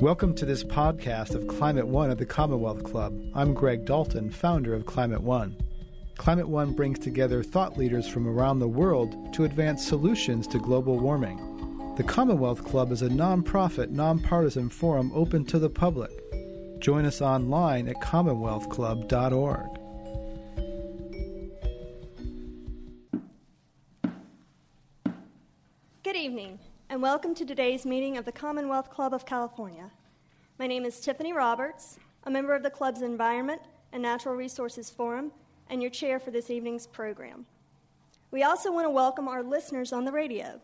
Welcome to this podcast of Climate One at the Commonwealth Club. I'm Greg Dalton, founder of Climate One. Climate One brings together thought leaders from around the world to advance solutions to global warming. The Commonwealth Club is a nonprofit, nonpartisan forum open to the public. Join us online at commonwealthclub.org. welcome to today's meeting of the Commonwealth Club of California. My name is Tiffany Roberts, a member of the club's Environment and Natural Resources Forum, and your chair for this evening's program. We also want to welcome our listeners on the radio,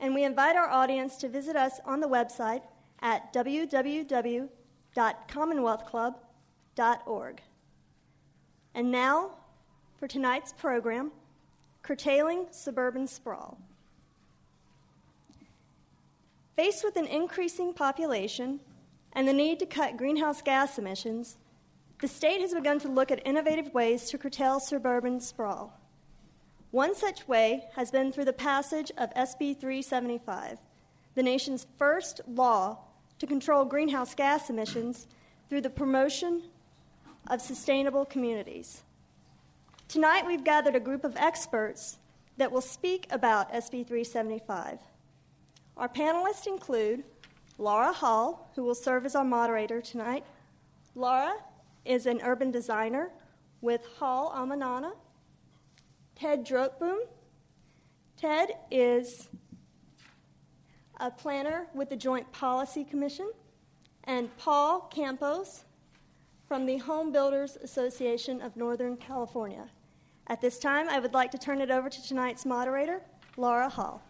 and we invite our audience to visit us on the website at www.commonwealthclub.org. And now, for tonight's program, Curtailing Suburban Sprawl. Faced with an increasing population and the need to cut greenhouse gas emissions, the state has begun to look at innovative ways to curtail suburban sprawl. One such way has been through the passage of SB 375, the nation's first law to control greenhouse gas emissions through the promotion of sustainable communities. Tonight, we've gathered a group of experts that will speak about SB 375. Our panelists include Laura Hall, who will serve as our moderator tonight. Laura is an urban designer with Hall Alminana. Ted Droettboom. Ted is a planner with the Joint Policy Commission. And Paul Campos from the Home Builders Association of Northern California. At this time, I would like to turn it over to tonight's moderator, Laura Hall.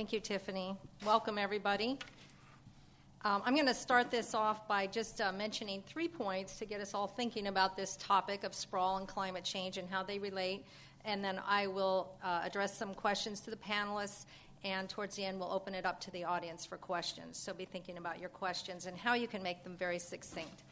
Thank you, Tiffany. Welcome, everybody. Um, I'm going to start this off by just uh, mentioning three points to get us all thinking about this topic of sprawl and climate change and how they relate. And then I will uh, address some questions to the panelists. And towards the end, we'll open it up to the audience for questions. So be thinking about your questions and how you can make them very succinct.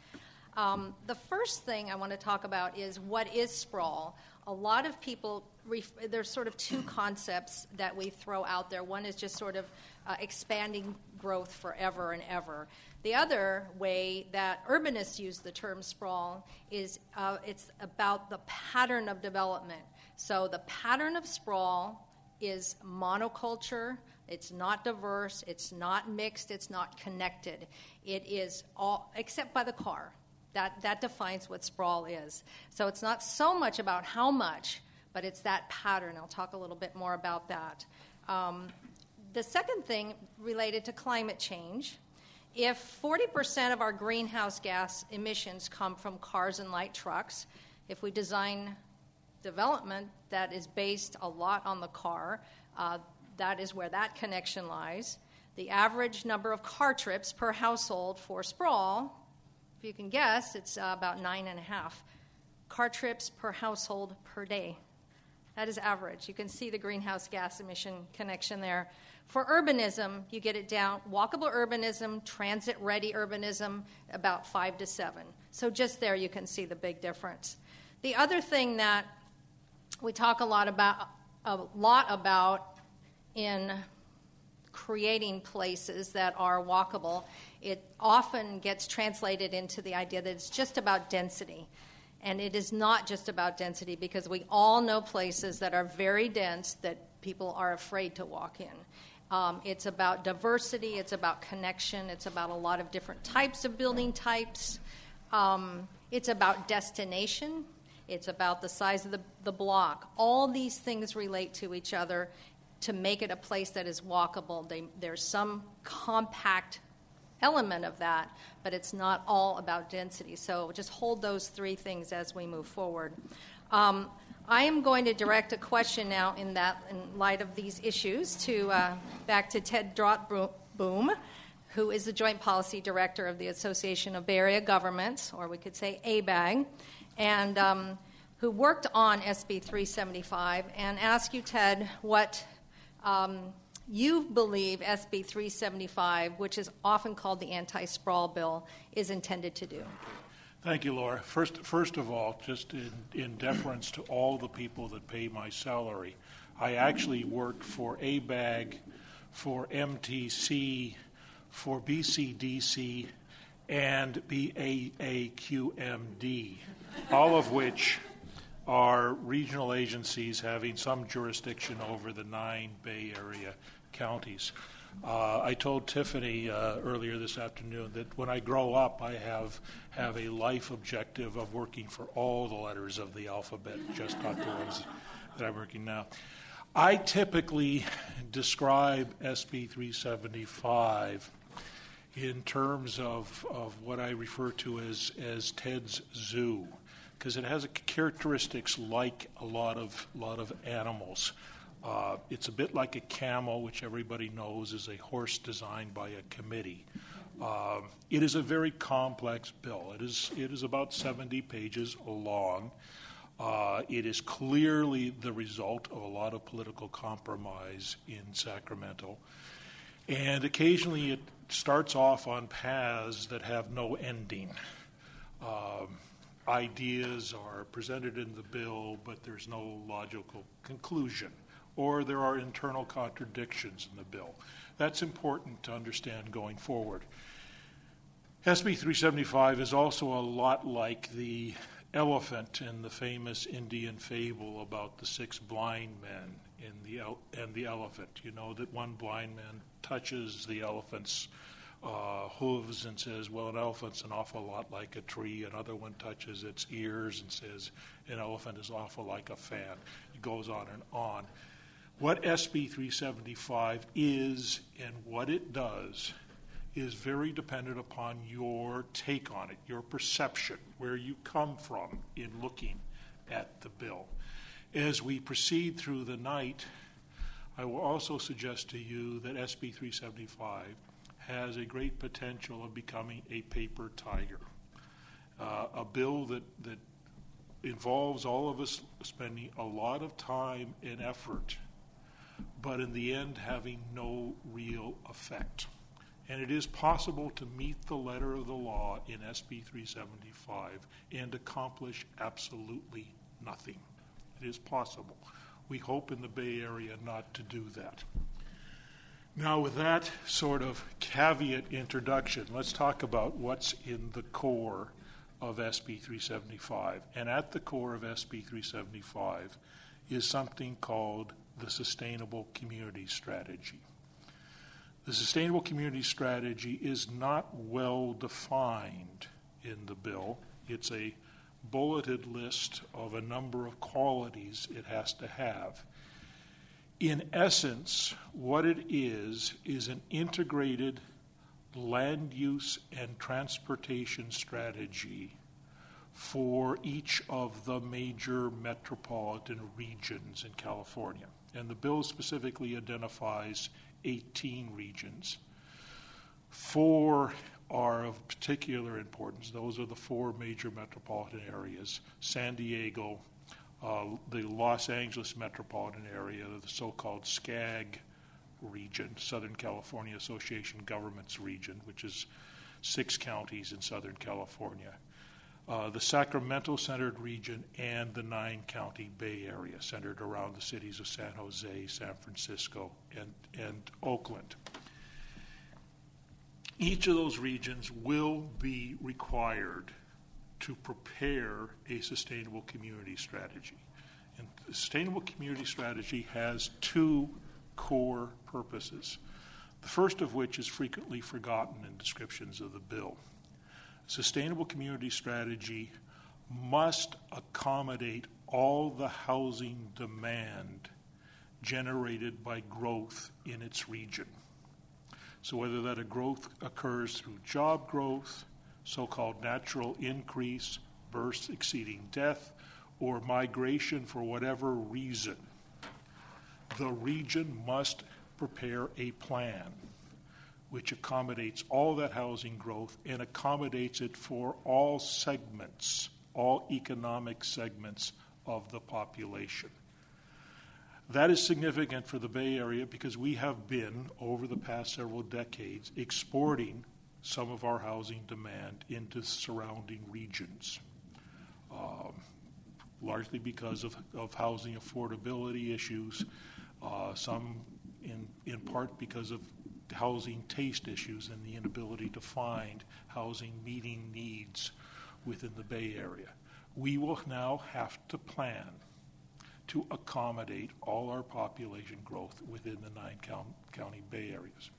Um, the first thing I want to talk about is what is sprawl. A lot of people, ref- there's sort of two concepts that we throw out there. One is just sort of uh, expanding growth forever and ever. The other way that urbanists use the term sprawl is uh, it's about the pattern of development. So the pattern of sprawl is monoculture, it's not diverse, it's not mixed, it's not connected. It is all, except by the car. That, that defines what sprawl is. So it's not so much about how much, but it's that pattern. I'll talk a little bit more about that. Um, the second thing related to climate change if 40% of our greenhouse gas emissions come from cars and light trucks, if we design development that is based a lot on the car, uh, that is where that connection lies. The average number of car trips per household for sprawl if you can guess, it's uh, about nine and a half car trips per household per day. That is average. You can see the greenhouse gas emission connection there. For urbanism, you get it down walkable urbanism, transit ready urbanism, about five to seven. So just there you can see the big difference. The other thing that we talk a lot about, a lot about in creating places that are walkable it often gets translated into the idea that it's just about density. And it is not just about density because we all know places that are very dense that people are afraid to walk in. Um, it's about diversity, it's about connection, it's about a lot of different types of building types. Um, it's about destination, it's about the size of the, the block. All these things relate to each other to make it a place that is walkable. They, there's some compact element of that, but it's not all about density. So just hold those three things as we move forward. Um, I am going to direct a question now in that, in light of these issues, to uh, back to Ted Droettboom, who is the Joint Policy Director of the Association of Bay Area Governments, or we could say ABAG, and um, who worked on SB 375, and ask you, Ted, what um, you believe SB 375, which is often called the anti sprawl bill, is intended to do. Thank you, Laura. First, first of all, just in, in deference to all the people that pay my salary, I actually worked for ABAG, for MTC, for BCDC, and BAAQMD, all of which are regional agencies having some jurisdiction over the nine Bay Area counties. Uh, I told Tiffany uh, earlier this afternoon that when I grow up, I have have a life objective of working for all the letters of the alphabet, just not the ones that I'm working now. I typically describe SB 375 in terms of, of what I refer to as, as Ted's zoo, because it has characteristics like a lot of, lot of animals. Uh, it's a bit like a camel, which everybody knows is a horse designed by a committee. Um, it is a very complex bill. It is, it is about 70 pages long. Uh, it is clearly the result of a lot of political compromise in Sacramento. And occasionally it starts off on paths that have no ending. Ideas are presented in the bill, but there's no logical conclusion or there are internal contradictions in the bill. That's important to understand going forward. SB 375 is also a lot like the elephant in the famous Indian fable about the six blind men in the el- and the elephant. You know that one blind man touches the elephant's uh, hooves and says, "Well, an elephant's an awful lot like a tree." Another one touches its ears and says, "An elephant is awful like a fan." It goes on and on. What SB 375 is and what it does is very dependent upon your take on it, your perception, where you come from in looking at the bill. As we proceed through the night, I will also suggest to you that SB 375 has a great potential of becoming a paper tiger, uh, a bill that, that involves all of us spending a lot of time and effort but in the end having no real effect. And it is possible to meet the letter of the law in SB 375 and accomplish absolutely nothing. It is possible. We hope in the Bay Area not to do that. Now, with that sort of caveat introduction, let's talk about what's in the core of SB 375. And at the core of SB 375 is something called the Sustainable Community Strategy. The Sustainable Community Strategy is not well defined in the bill. It's a bulleted list of a number of qualities it has to have. In essence, what it is, is an integrated land use and transportation strategy for each of the major metropolitan regions in California and the bill specifically identifies 18 regions. Four are of particular importance. Those are the four major metropolitan areas San Diego, uh, the Los Angeles metropolitan area, the so called SCAG region, Southern California Association Governments region, which is six counties in Southern California uh, the Sacramento centered region, and the nine county Bay Area, centered around the cities of San Jose, San Francisco, and, and Oakland. Each of those regions will be required to prepare a sustainable community strategy. And the sustainable community strategy has two core purposes. The first of which is frequently forgotten in descriptions of the bill sustainable community strategy must accommodate all the housing demand generated by growth in its region. So, whether that a growth occurs through job growth, so called natural increase, births exceeding death, or migration for whatever reason, the region must prepare a plan which accommodates all that housing growth and accommodates it for all segments, all economic segments of the population. That is significant for the Bay Area because we have been, over the past several decades, exporting some of our housing demand into surrounding regions, um, largely because of, of housing affordability issues, uh, some in, in part because of housing taste issues and the inability to find housing meeting needs within the Bay Area. We will now have to plan to accommodate all our population growth within the nine county Bay areas.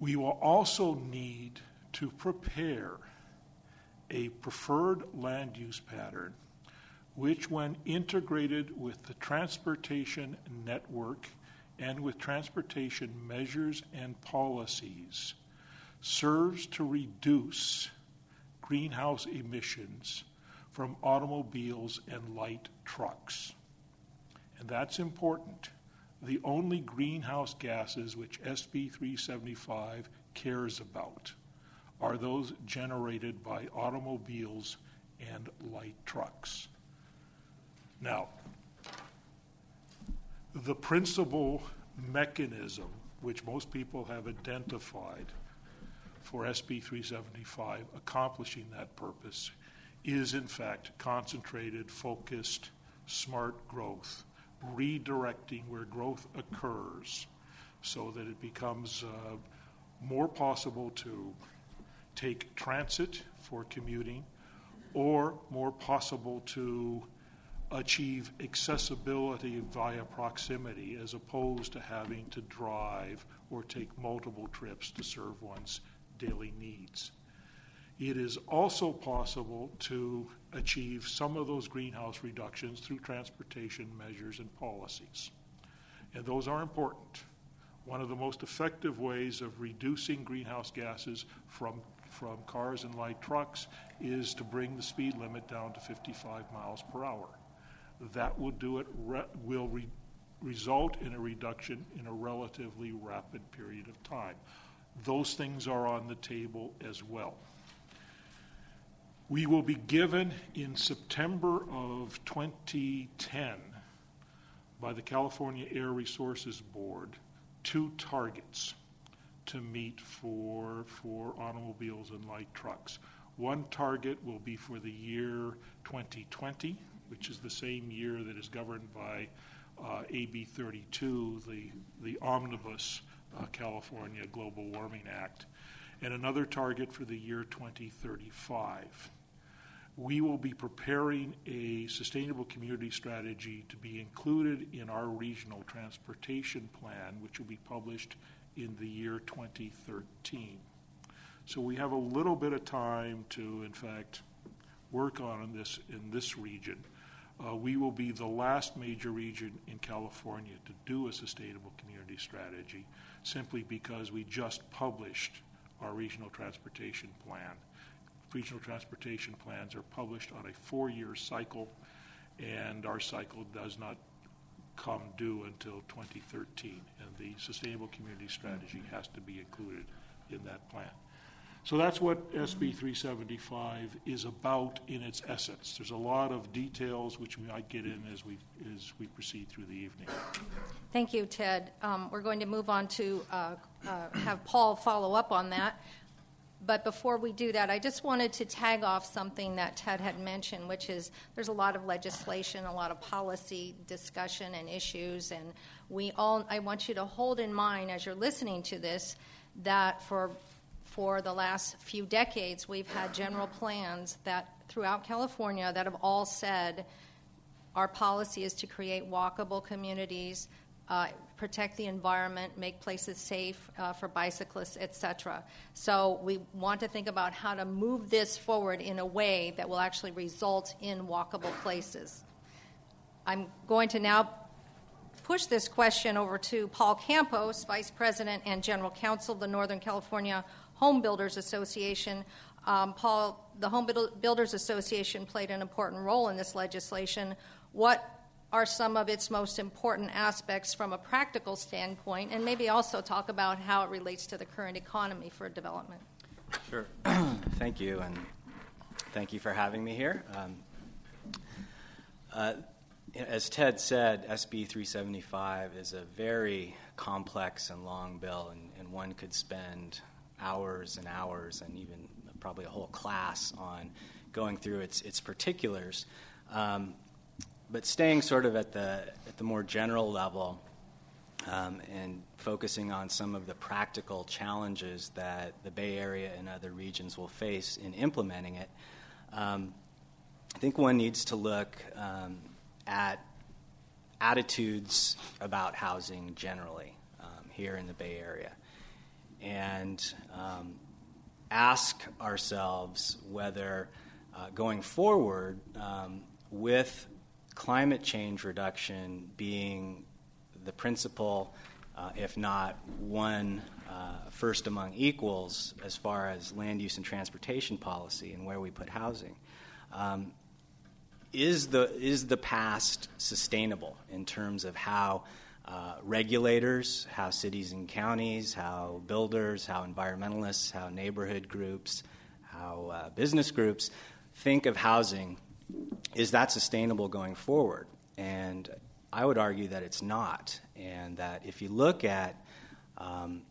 We will also need to prepare a preferred land use pattern which, when integrated with the transportation network and with transportation measures and policies, serves to reduce greenhouse emissions from automobiles and light trucks. And that's important. The only greenhouse gases which SB 375 cares about are those generated by automobiles and light trucks. Now, the principal mechanism which most people have identified for SB 375 accomplishing that purpose is, in fact, concentrated, focused, smart growth, redirecting where growth occurs so that it becomes uh, more possible to take transit for commuting or more possible to achieve accessibility via proximity as opposed to having to drive or take multiple trips to serve one's daily needs. It is also possible to achieve some of those greenhouse reductions through transportation measures and policies. And those are important. One of the most effective ways of reducing greenhouse gases from, from cars and light trucks is to bring the speed limit down to 55 miles per hour that will do it re- will re- result in a reduction in a relatively rapid period of time. Those things are on the table as well. We will be given in September of 2010 by the California Air Resources Board two targets to meet for, for automobiles and light trucks. One target will be for the year 2020, which is the same year that is governed by uh, AB 32, the, the omnibus uh, California Global Warming Act, and another target for the year 2035. We will be preparing a sustainable community strategy to be included in our regional transportation plan, which will be published in the year 2013. So we have a little bit of time to, in fact, work on this in this region. Uh, we will be the last major region in California to do a sustainable community strategy simply because we just published our regional transportation plan. Regional transportation plans are published on a four year cycle, and our cycle does not come due until 2013. And the sustainable community strategy has to be included in that plan. So that's what SB 375 is about in its essence. There's a lot of details which we might get in as we as we proceed through the evening. Thank you, Ted. Um, we're going to move on to uh, uh, have Paul follow up on that. But before we do that, I just wanted to tag off something that Ted had mentioned, which is there's a lot of legislation, a lot of policy discussion and issues, and we all. I want you to hold in mind as you're listening to this that for for the last few decades, we've had general plans that throughout California that have all said our policy is to create walkable communities, uh, protect the environment, make places safe uh, for bicyclists, etc. So we want to think about how to move this forward in a way that will actually result in walkable places. I'm going to now push this question over to Paul Campos, Vice President and General Counsel of the Northern California Home Builders Association. Um, Paul, the Home Builders Association played an important role in this legislation. What are some of its most important aspects from a practical standpoint, and maybe also talk about how it relates to the current economy for development? Sure. thank you, and thank you for having me here. Um, uh, as Ted said, SB 375 is a very complex and long bill, and, and one could spend hours and hours and even probably a whole class on going through its, its particulars. Um, but staying sort of at the, at the more general level um, and focusing on some of the practical challenges that the Bay Area and other regions will face in implementing it, um, I think one needs to look um, at attitudes about housing generally um, here in the Bay Area. And um, ask ourselves whether uh, going forward um, with climate change reduction being the principal, uh, if not one uh, first among equals, as far as land use and transportation policy and where we put housing. Um, is the is the past sustainable in terms of how uh, regulators, how cities and counties, how builders, how environmentalists, how neighborhood groups, how uh, business groups think of housing? Is that sustainable going forward? And I would argue that it's not, and that if you look at um,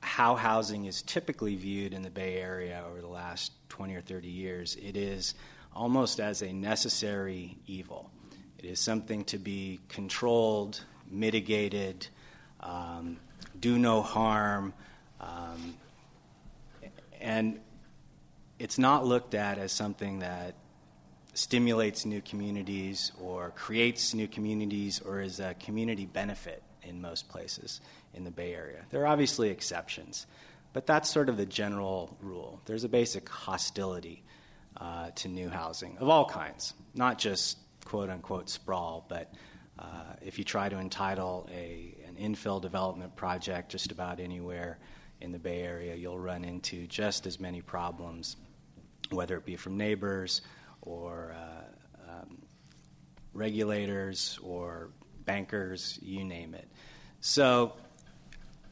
how housing is typically viewed in the Bay Area over the last 20 or 30 years, it is almost as a necessary evil. It is something to be controlled, mitigated, um, do no harm, um, and it's not looked at as something that stimulates new communities or creates new communities or is a community benefit in most places in the Bay Area. There are obviously exceptions, but that's sort of the general rule. There's a basic hostility uh, to new housing of all kinds, not just quote unquote sprawl, but uh, if you try to entitle a, an infill development project just about anywhere in the Bay Area, you'll run into just as many problems, whether it be from neighbors or uh, um, regulators or bankers, you name it. So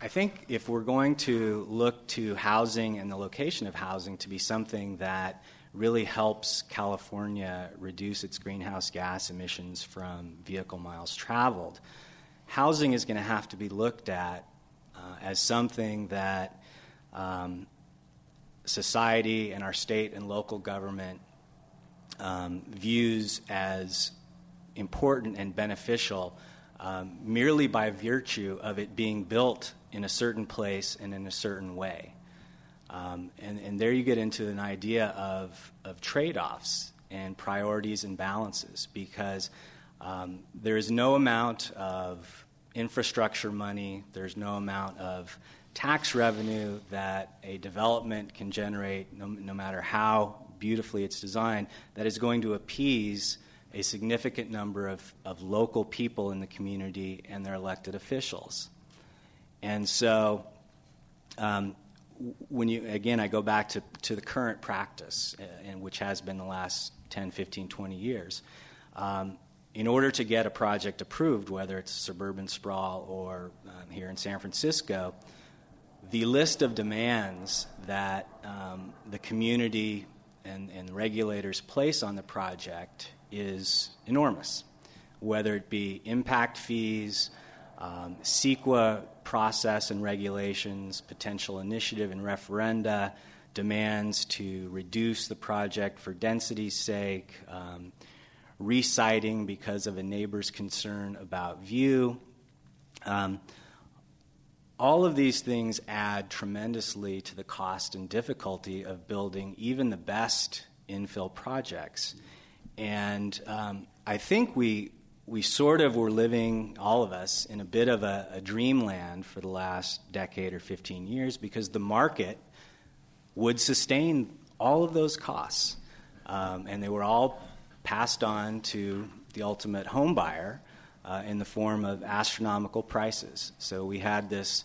I think if we're going to look to housing and the location of housing to be something that really helps California reduce its greenhouse gas emissions from vehicle miles traveled, housing is going to have to be looked at uh, as something that um, society and our state and local government um, views as important and beneficial um, merely by virtue of it being built in a certain place and in a certain way. Um, and, and, there you get into an idea of, of trade offs and priorities and balances because um, there is no amount of infrastructure money, there's no amount of tax revenue that a development can generate, no, no matter how beautifully it's designed, that is going to appease a significant number of, of local people in the community and their elected officials. And so, um, when you again i go back to, to the current practice uh, and which has been the last 10 15 20 years um, in order to get a project approved whether it's suburban sprawl or um, here in san francisco the list of demands that um, the community and, and regulators place on the project is enormous whether it be impact fees um, CEQA process and regulations, potential initiative and referenda, demands to reduce the project for density's sake, um, because of a neighbor's concern about view. Um, all of these things add tremendously to the cost and difficulty of building even the best infill projects. And um, I think we, we sort of were living, all of us, in a bit of a, a dreamland for the last decade or 15 years because the market would sustain all of those costs. Um, and they were all passed on to the ultimate home buyer uh, in the form of astronomical prices. So we had this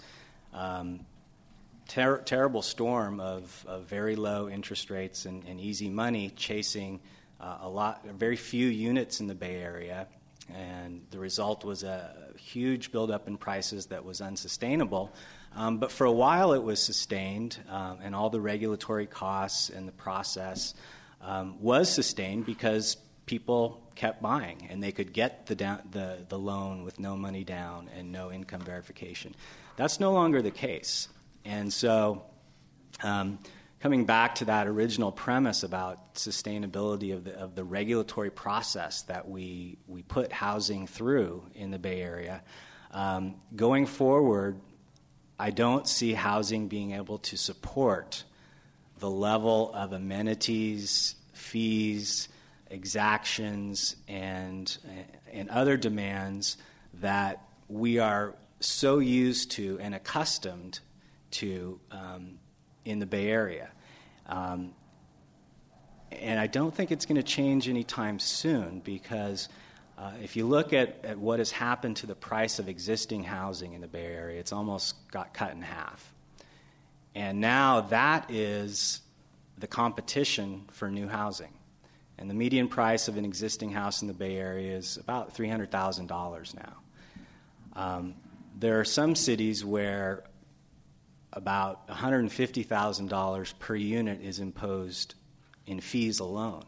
um, ter- terrible storm of, of, very low interest rates and, and easy money chasing uh, a lot, very few units in the Bay Area and the result was a huge buildup in prices that was unsustainable. Um, but for a while, it was sustained, um, and all the regulatory costs and the process um, was sustained because people kept buying, and they could get the, down, the, the loan with no money down and no income verification. That's no longer the case. And so Um, coming back to that original premise about sustainability of the, of the regulatory process that we, we put housing through in the Bay Area, um, going forward, I don't see housing being able to support the level of amenities, fees, exactions, and, and other demands that we are so used to and accustomed to um, in the Bay Area. Um, and I don't think it's going to change anytime soon because uh, if you look at, at what has happened to the price of existing housing in the Bay Area, it's almost got cut in half. And now that is the competition for new housing. And the median price of an existing house in the Bay Area is about $300,000 now. Um, there are some cities where about $150,000 per unit is imposed in fees alone.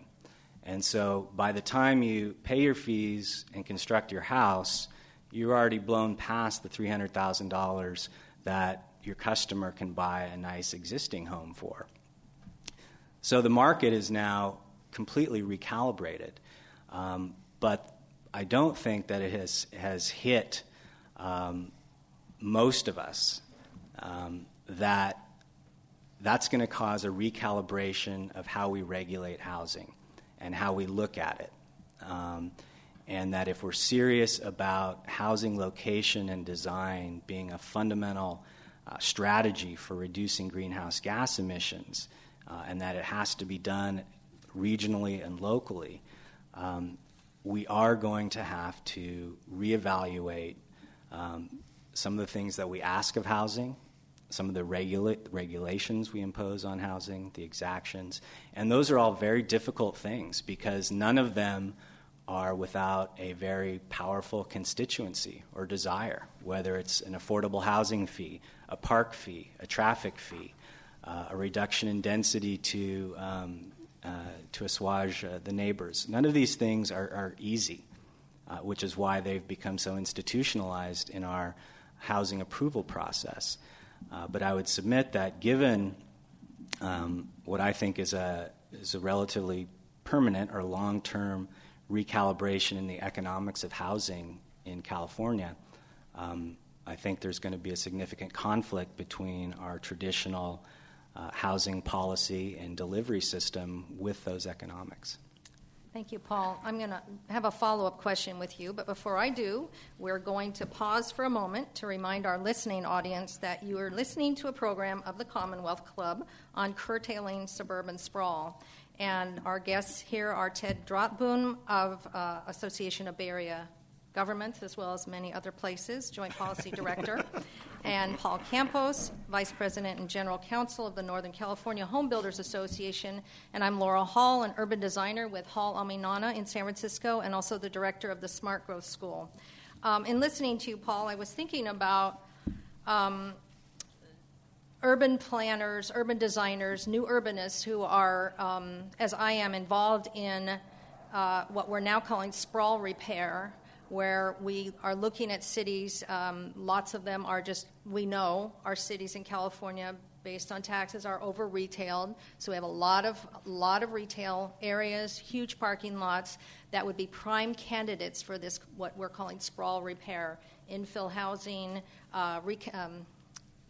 And so by the time you pay your fees and construct your house, you're already blown past the $300,000 that your customer can buy a nice existing home for. So the market is now completely recalibrated. Um, but I don't think that it has, has hit um, most of us um, that that's going to cause a recalibration of how we regulate housing and how we look at it. Um, and that if we're serious about housing location and design being a fundamental uh, strategy for reducing greenhouse gas emissions, uh, and that it has to be done regionally and locally, um, we are going to have to reevaluate um, some of the things that we ask of housing, some of the regula- regulations we impose on housing, the exactions. And those are all very difficult things because none of them are without a very powerful constituency or desire, whether it's an affordable housing fee, a park fee, a traffic fee, uh, a reduction in density to, um, to assuage uh, the neighbors. None of these things are, are easy, uh, which is why they've become so institutionalized in our housing approval process. Uh, but I would submit that given um, what I think is a, is a relatively permanent or long term recalibration in the economics of housing in California, um, I think there's going to be a significant conflict between our traditional uh, housing policy and delivery system with those economics. Thank you, Paul. I'm going to have a follow up question with you, but before I do, we're going to pause for a moment to remind our listening audience that you are listening to a program of the Commonwealth Club on curtailing suburban sprawl. And our guests here are Ted Droettboom of uh, Association of Bay Area Governments, as well as many other places, Joint Policy Director, and Paul Campos, Vice President and General Counsel of the Northern California Home Builders Association. And I'm Laura Hall, an urban designer with Hall Alminana in San Francisco, and also the director of the Smart Growth School. Um, in listening to you, Paul, I was thinking about um, urban planners, urban designers, new urbanists who are, um, as I am, involved in uh, what we're now calling sprawl repair where we are looking at cities. Um, lots of them are just, we know our cities in California, based on taxes, are over retailed. So we have a lot of, lot of retail areas, huge parking lots that would be prime candidates for this, what we're calling sprawl repair, infill housing, uh, um,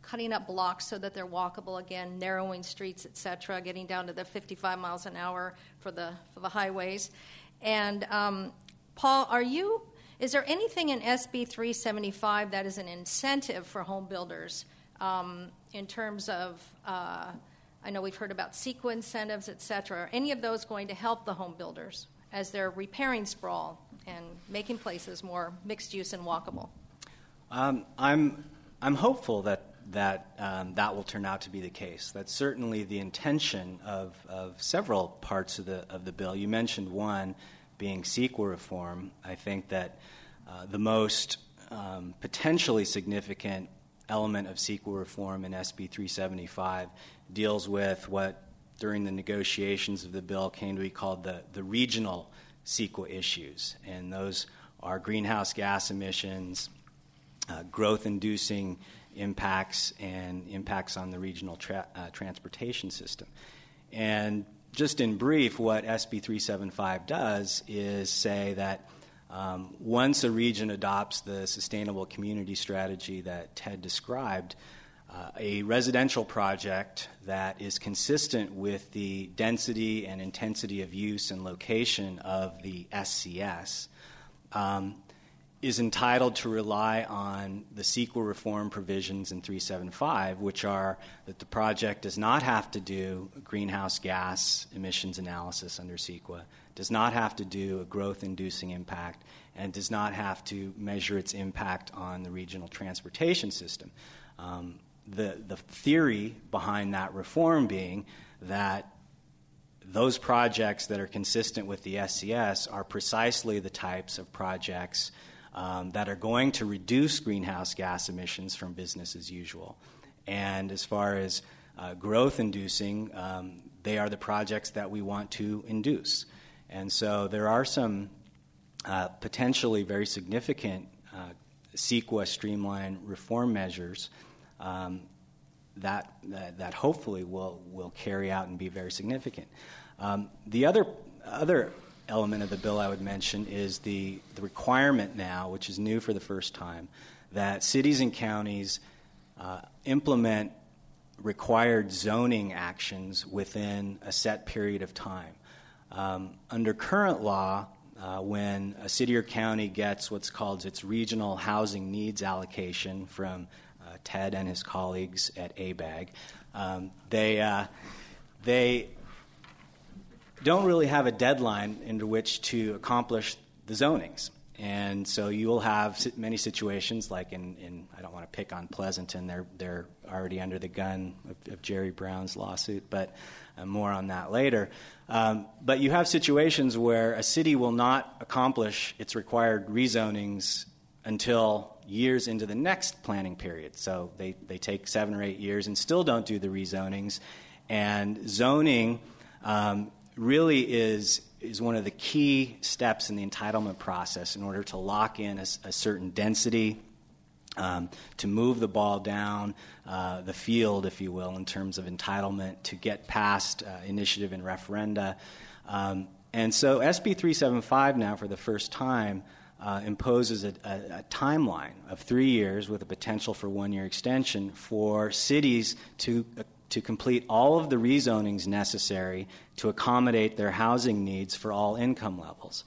cutting up blocks so that they're walkable again, narrowing streets, etc., getting down to the 55 miles an hour for the for the highways. And um, Paul, are you is there anything in SB 375 that is an incentive for home builders um, in terms of, uh, I know we've heard about CEQA incentives, et cetera. Are any of those going to help the home builders as they're repairing sprawl and making places more mixed use and walkable? Um, I'm, I'm hopeful that that um, that will turn out to be the case. That's certainly the intention of, of several parts of the of the bill. You mentioned one, being CEQA reform, I think that uh, the most um, potentially significant element of CEQA reform in SB 375 deals with what, during the negotiations of the bill, came to be called the, the regional CEQA issues. And those are greenhouse gas emissions, uh, growth inducing impacts and impacts on the regional tra- uh, transportation system. And just in brief, what SB 375 does is say that um, once a region adopts the sustainable community strategy that Ted described, uh, a residential project that is consistent with the density and intensity of use and location of the SCS um, is entitled to rely on the CEQA reform provisions in 375, which are that the project does not have to do greenhouse gas emissions analysis under CEQA, does not have to do a growth inducing impact, and does not have to measure its impact on the regional transportation system. Um, the, the theory behind that reform being that those projects that are consistent with the SCS are precisely the types of projects um, that are going to reduce greenhouse gas emissions from business as usual. And as far as uh, growth inducing, um, they are the projects that we want to induce. And so there are some uh, potentially very significant uh, CEQA streamline reform measures um, that, that, that, hopefully will, will carry out and be very significant. Um, the other, other element of the bill I would mention is the, the requirement now, which is new for the first time, that cities and counties uh, implement required zoning actions within a set period of time. Um, under current law, uh, when a city or county gets what's called its regional housing needs allocation from uh, Ted and his colleagues at ABAG, um, they, uh, they don't really have a deadline into which to accomplish the zonings. And so you will have many situations like in, in I don't want to pick on Pleasanton, they're, they're already under the gun of, of Jerry Brown's lawsuit, but uh, more on that later. Um, but you have situations where a city will not accomplish its required rezonings until years into the next planning period. So they, they take seven or eight years and still don't do the rezonings. And zoning um, really is, is one of the key steps in the entitlement process in order to lock in a, a certain density. Um, to move the ball down uh, the field, if you will, in terms of entitlement, to get past uh, initiative and referenda. Um, and so SB 375 now, for the first time, uh, imposes a, a, a, timeline of three years with a potential for one year extension for cities to to complete all of the rezonings necessary to accommodate their housing needs for all income levels.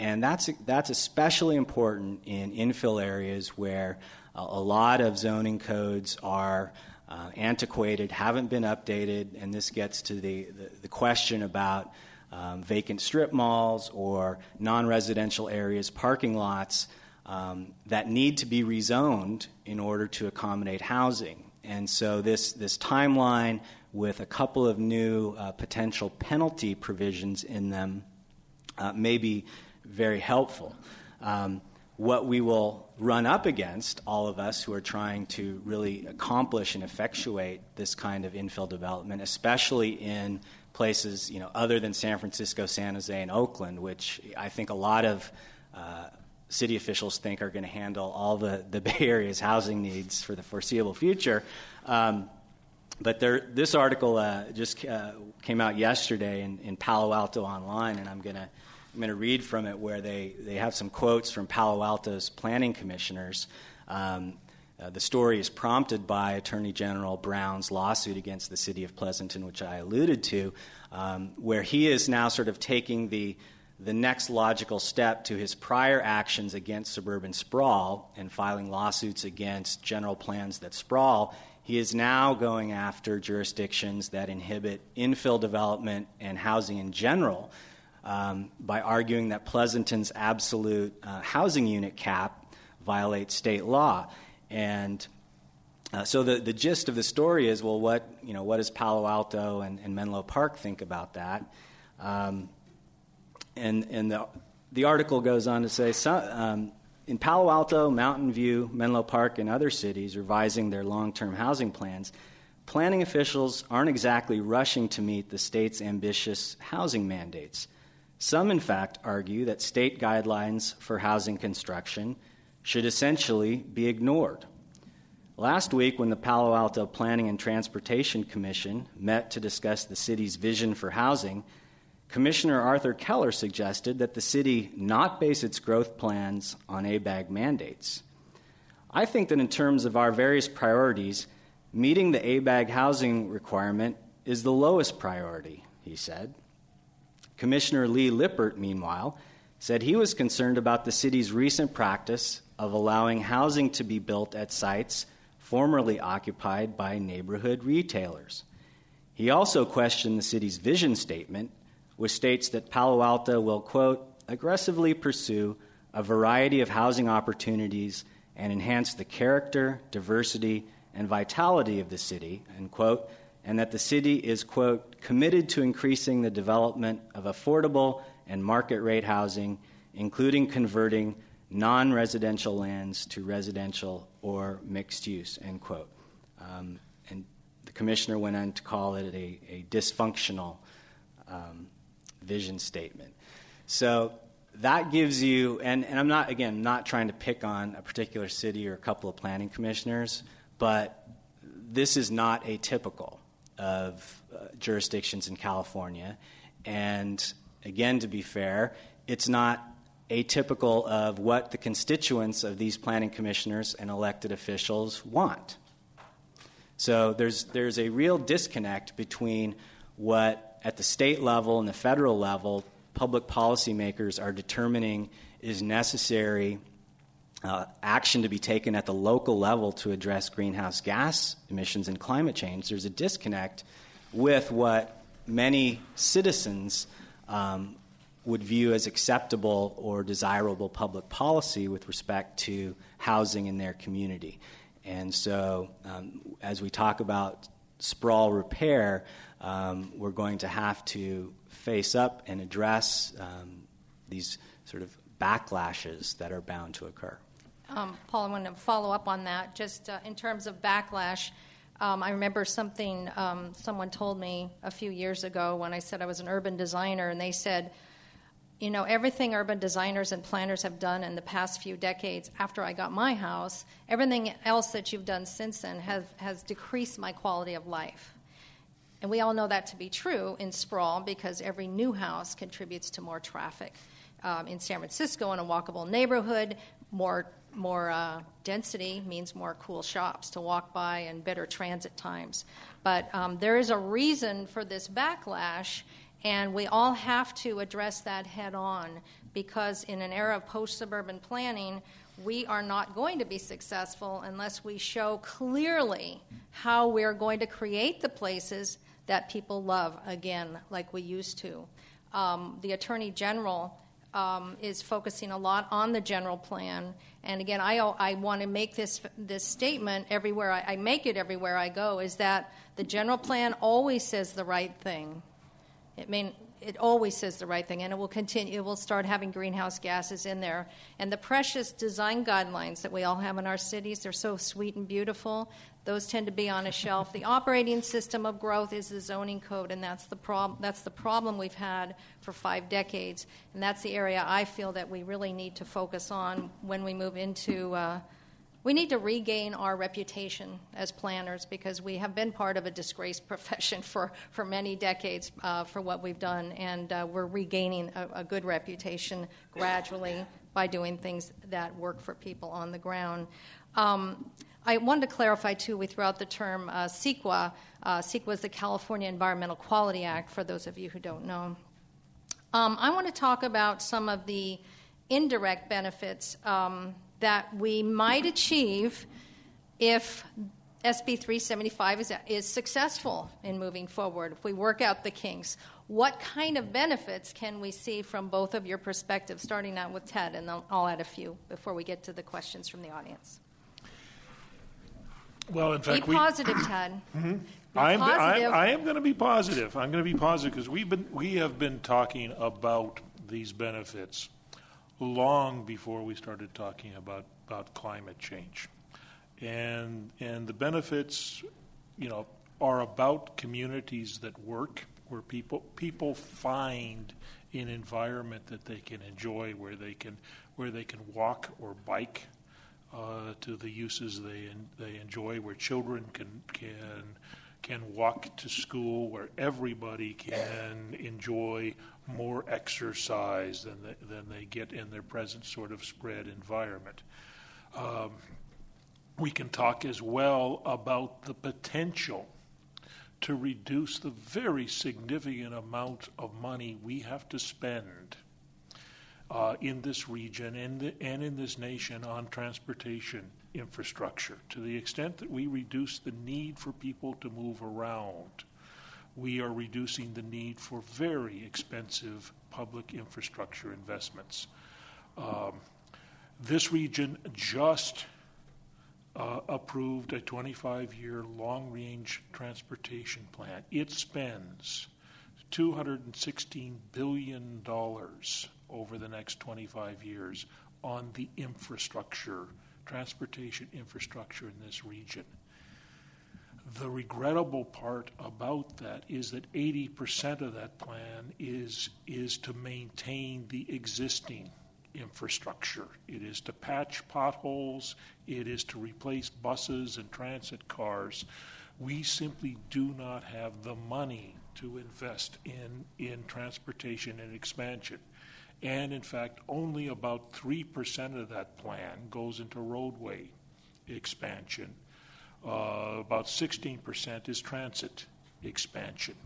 And that's, that's especially important in infill areas where a, a lot of zoning codes are uh, antiquated, haven't been updated, and this gets to the, the, the question about um, vacant strip malls or non residential areas, parking lots um, that need to be rezoned in order to accommodate housing. And so this, this timeline with a couple of new uh, potential penalty provisions in them uh, may be very helpful. Um, what we will run up against, all of us who are trying to really accomplish and effectuate this kind of infill development, especially in places you know, other than San Francisco, San Jose, and Oakland, which I think a lot of uh, city officials think are going to handle all the, the Bay Area's housing needs for the foreseeable future. Um, but there, this article uh, just uh, came out yesterday in, in, Palo Alto Online, and I'm going to I'm going to read from it where they, they have some quotes from Palo Alto's planning commissioners. Um, uh, the story is prompted by Attorney General Brown's lawsuit against the city of Pleasanton, which I alluded to, um, where he is now sort of taking the the next logical step to his prior actions against suburban sprawl and filing lawsuits against general plans that sprawl, he is now going after jurisdictions that inhibit infill development and housing in general um, by arguing that Pleasanton's absolute uh, housing unit cap violates state law. And uh, so the, the gist of the story is well, what, you know, what does Palo Alto and, and Menlo Park think about that? Um, and, and the, the article goes on to say um, in Palo Alto, Mountain View, Menlo Park, and other cities revising their long term housing plans, planning officials aren't exactly rushing to meet the state's ambitious housing mandates. Some, in fact, argue that state guidelines for housing construction should essentially be ignored. Last week, when the Palo Alto Planning and Transportation Commission met to discuss the city's vision for housing, Commissioner Arthur Keller suggested that the city not base its growth plans on ABAG mandates. I think that in terms of our various priorities, meeting the ABAG housing requirement is the lowest priority, he said. Commissioner Lee Lippert, meanwhile, said he was concerned about the city's recent practice of allowing housing to be built at sites formerly occupied by neighborhood retailers. He also questioned the city's vision statement, which states that Palo Alto will, quote, aggressively pursue a variety of housing opportunities and enhance the character, diversity, and vitality of the city, end quote, and that the city is, quote, committed to increasing the development of affordable and market rate housing, including converting non residential lands to residential or mixed use, end quote. Um, and the commissioner went on to call it a, a dysfunctional um, vision statement. So that gives you, and, and I'm not, again, not trying to pick on a particular city or a couple of planning commissioners, but this is not atypical of uh, jurisdictions in California. And again, to be fair, it's not atypical of what the constituents of these planning commissioners and elected officials want. So there's, there's a real disconnect between what, at the state level and the federal level, public policymakers are determining is necessary uh, action to be taken at the local level to address greenhouse gas emissions and climate change. There's a disconnect with what many citizens um, would view as acceptable or desirable public policy with respect to housing in their community. And so, um, as we talk about sprawl repair, um, we're going to have to face up and address um, these sort of backlashes that are bound to occur. Um, Paul, I want to follow up on that. Just uh, in terms of backlash, um, I remember something um, someone told me a few years ago when I said I was an urban designer, and they said, you know, everything urban designers and planners have done in the past few decades after I got my house, everything else that you've done since then has, has decreased my quality of life. And we all know that to be true in sprawl because every new house contributes to more traffic. Um, in San Francisco, in a walkable neighborhood, more more uh, density means more cool shops to walk by and better transit times. But um, there is a reason for this backlash, and we all have to address that head on because in an era of post suburban planning, we are not going to be successful unless we show clearly how we're going to create the places that people love again, like we used to. Um, the Attorney General um, is focusing a lot on the general plan. And again, I, I want to make this, this statement everywhere I, I make it everywhere I go is that the general plan always says the right thing. It may, it always says the right thing, and it will continue. It will start having greenhouse gases in there. And the precious design guidelines that we all have in our cities, they're so sweet and beautiful. Those tend to be on a shelf. The operating system of growth is the zoning code, and that's the, prob- that's the problem we've had for five decades. And that's the area I feel that we really need to focus on when we move into. Uh, we need to regain our reputation as planners because we have been part of a disgraced profession for, for many decades uh, for what we've done, and uh, we're regaining a, a, good reputation gradually by doing things that work for people on the ground. Um, I wanted to clarify too, we threw out the term uh, CEQA. Uh, CEQA is the California Environmental Quality Act, for those of you who don't know. Um, I want to talk about some of the indirect benefits um, that we might achieve if SB 375 is, is successful in moving forward, if we work out the kinks. What kind of benefits can we see from both of your perspectives, starting out with Ted, and then I'll add a few before we get to the questions from the audience. Well, in fact, be positive, Ted. Mm-hmm. I'm, positive. I, I am going to be positive. I'm going to be positive because we've been we have been talking about these benefits long before we started talking about, about climate change. And, and the benefits, you know, are about communities that work, where people, people find an environment that they can enjoy, where they can, where they can walk or bike, uh, to the uses they they enjoy, where children can can can walk to school, where everybody can enjoy more exercise than they, than they get in their present sort of spread environment. Um, we can talk as well about the potential to reduce the very significant amount of money we have to spend uh, in this region and, the, and in this nation on transportation infrastructure. To the extent that we reduce the need for people to move around, we are reducing the need for very expensive public infrastructure investments. Um, this region just uh, approved a 25 year long range transportation plan. It spends $216 billion over the next 25 years on the infrastructure, transportation infrastructure in this region. The regrettable part about that is that 80% of that plan is, is to maintain the existing infrastructure. It is to patch potholes, it is to replace buses and transit cars. We simply do not have the money to invest in, in transportation and expansion. And in fact, only about 3% of that plan goes into roadway expansion. Uh, about 16% is transit expansion.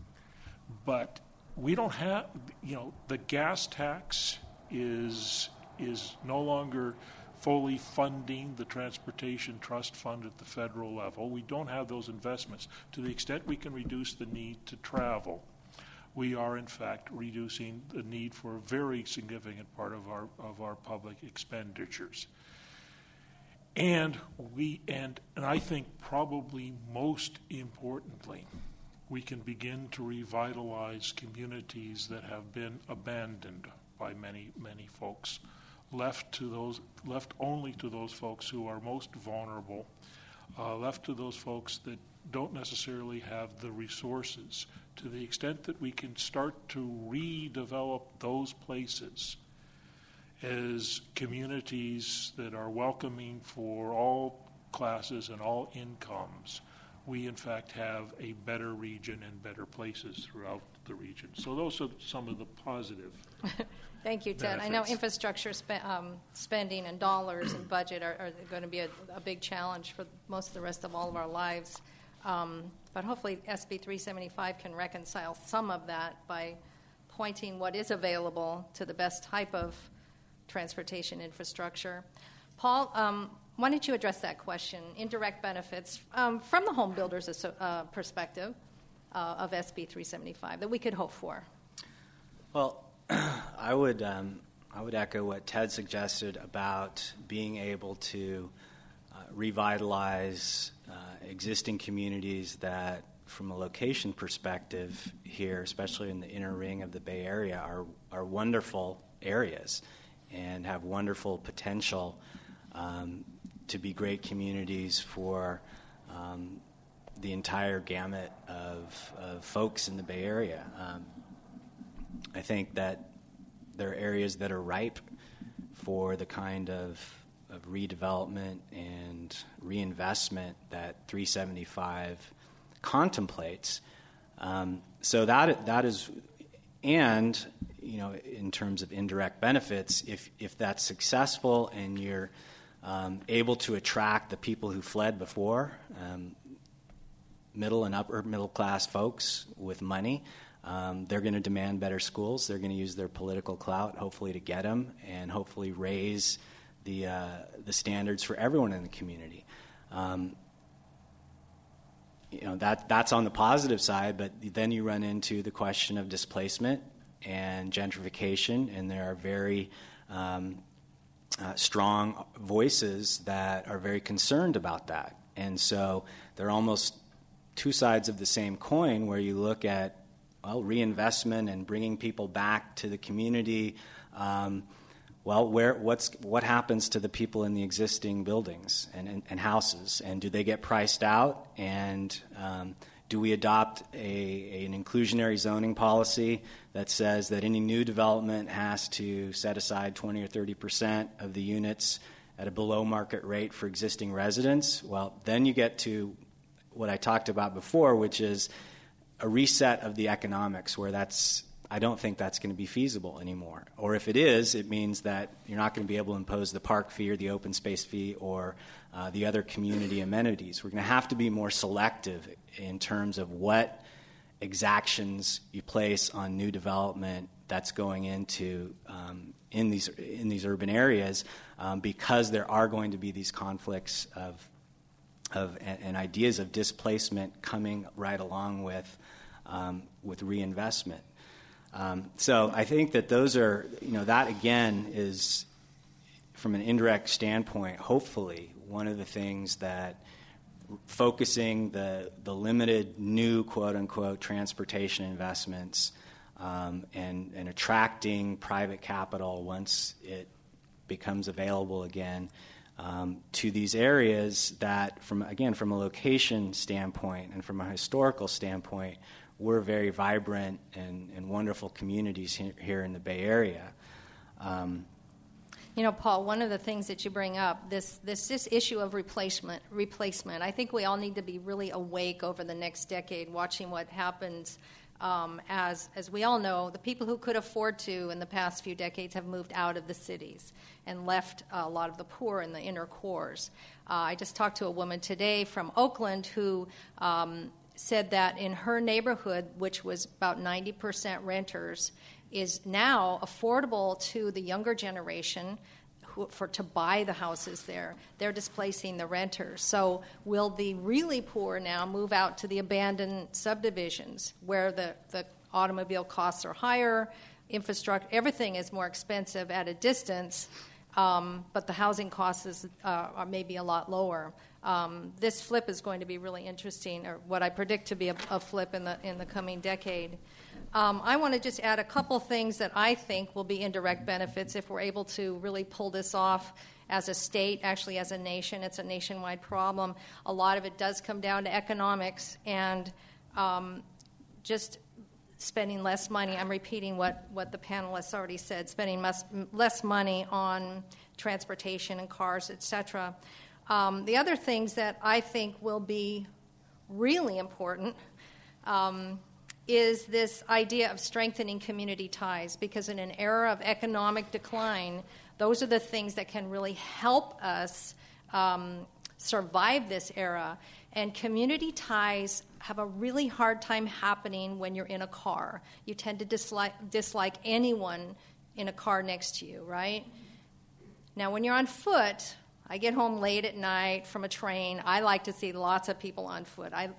But we don't have, you know, the gas tax is is no longer fully funding the transportation trust fund at the federal level. We don't have those investments. To the extent we can reduce the need to travel, we are in fact reducing the need for a very significant part of our of our public expenditures. And we and, and I think probably most importantly, we can begin to revitalize communities that have been abandoned by many, many folks left to those left only to those folks who are most vulnerable, uh, left to those folks that don't necessarily have the resources. To the extent that we can start to redevelop those places as communities that are welcoming for all classes and all incomes, we in fact have a better region and better places throughout the region. So those are some of the positive Thank you, Ted. I know infrastructure spe- um, spending and dollars and budget are, are going to be a, a, big challenge for most of the rest of all of our lives. Um, but hopefully, SB 375 can reconcile some of that by pointing what is available to the best type of transportation infrastructure. Paul, um, why don't you address that question? Indirect benefits um, from the home builders' uh, perspective uh, of SB 375 that we could hope for. Well, I would um, I would echo what Ted suggested about being able to uh, revitalize existing communities that, from a location perspective, here, especially in the inner ring of the Bay Area, are are wonderful areas and have wonderful potential um, to be great communities for. Um, the entire gamut of, of, folks in the Bay Area. Um, I think that there are areas that are ripe for the kind of, of redevelopment and reinvestment that 375 contemplates. Um, so that that is, and you know, in terms of indirect benefits, if if that's successful and you're um, able to attract the people who fled before, um, middle and upper middle class folks with money, um, they're going to demand better schools. They're going to use their political clout, hopefully, to get them, and hopefully raise the uh, the standards for everyone in the community. Um, you know that that's on the positive side, but then you run into the question of displacement and gentrification, and there are very um, uh, strong voices that are very concerned about that. And so they're almost two sides of the same coin, where you look at well, reinvestment and bringing people back to the community. Um, well, where, what's, what happens to the people in the existing buildings and, and, and houses? And do they get priced out? And um, do we adopt a, an inclusionary zoning policy that says that any new development has to set aside 20 or 30 percent of the units at a below market rate for existing residents, well, then you get to what I talked about before, which is a reset of the economics where that's I don't think that's going to be feasible anymore. Or if it is, it means that you're not going to be able to impose the park fee or the open space fee or uh, the other community amenities. We're going to have to be more selective in terms of what exactions you place on new development that's going into um, in these in these urban areas um, because there are going to be these conflicts of of and, and ideas of displacement coming right along with um, with reinvestment. Um, so I think that those are, you know, that again is, from an indirect standpoint, hopefully one of the things that focusing the, the limited new quote unquote transportation investments um, and, and attracting private capital once it becomes available again um, to these areas that from again from a location standpoint and from a historical standpoint we're very vibrant and, and wonderful communities here, here in the Bay Area. Um, you know, Paul, one of the things that you bring up, this, this, this issue of replacement, replacement, I think we all need to be really awake over the next decade, watching what happens. Um, as, as we all know, the people who could afford to in the past few decades have moved out of the cities and left a lot of the poor in the inner cores. Uh, I just talked to a woman today from Oakland who um, said that in her neighborhood, which was about 90% renters, is now affordable to the younger generation who, for to buy the houses there. They're displacing the renters. So will the really poor now move out to the abandoned subdivisions where the, the automobile costs are higher, infrastructure, everything is more expensive at a distance, um, but the housing costs is, uh, are maybe a lot lower um, this flip is going to be really interesting, or what I predict to be a, a flip in the in the coming decade. Um, I want to just add a couple things that I think will be indirect benefits if we're able to really pull this off as a state, actually as a nation. It's a nationwide problem. A lot of it does come down to economics and um, just spending less money. I'm repeating what, what the panelists already said spending less, less money on transportation and cars, et cetera. Um, the other things that I think will be really important um, is this idea of strengthening community ties, because in an era of economic decline, those are the things that can really help us um, survive this era. And community ties have a really hard time happening when you're in a car. You tend to dislike, dislike anyone in a car next to you, right? Now, when you're on foot, I get home late at night from a train. I like to see lots of people on foot. I,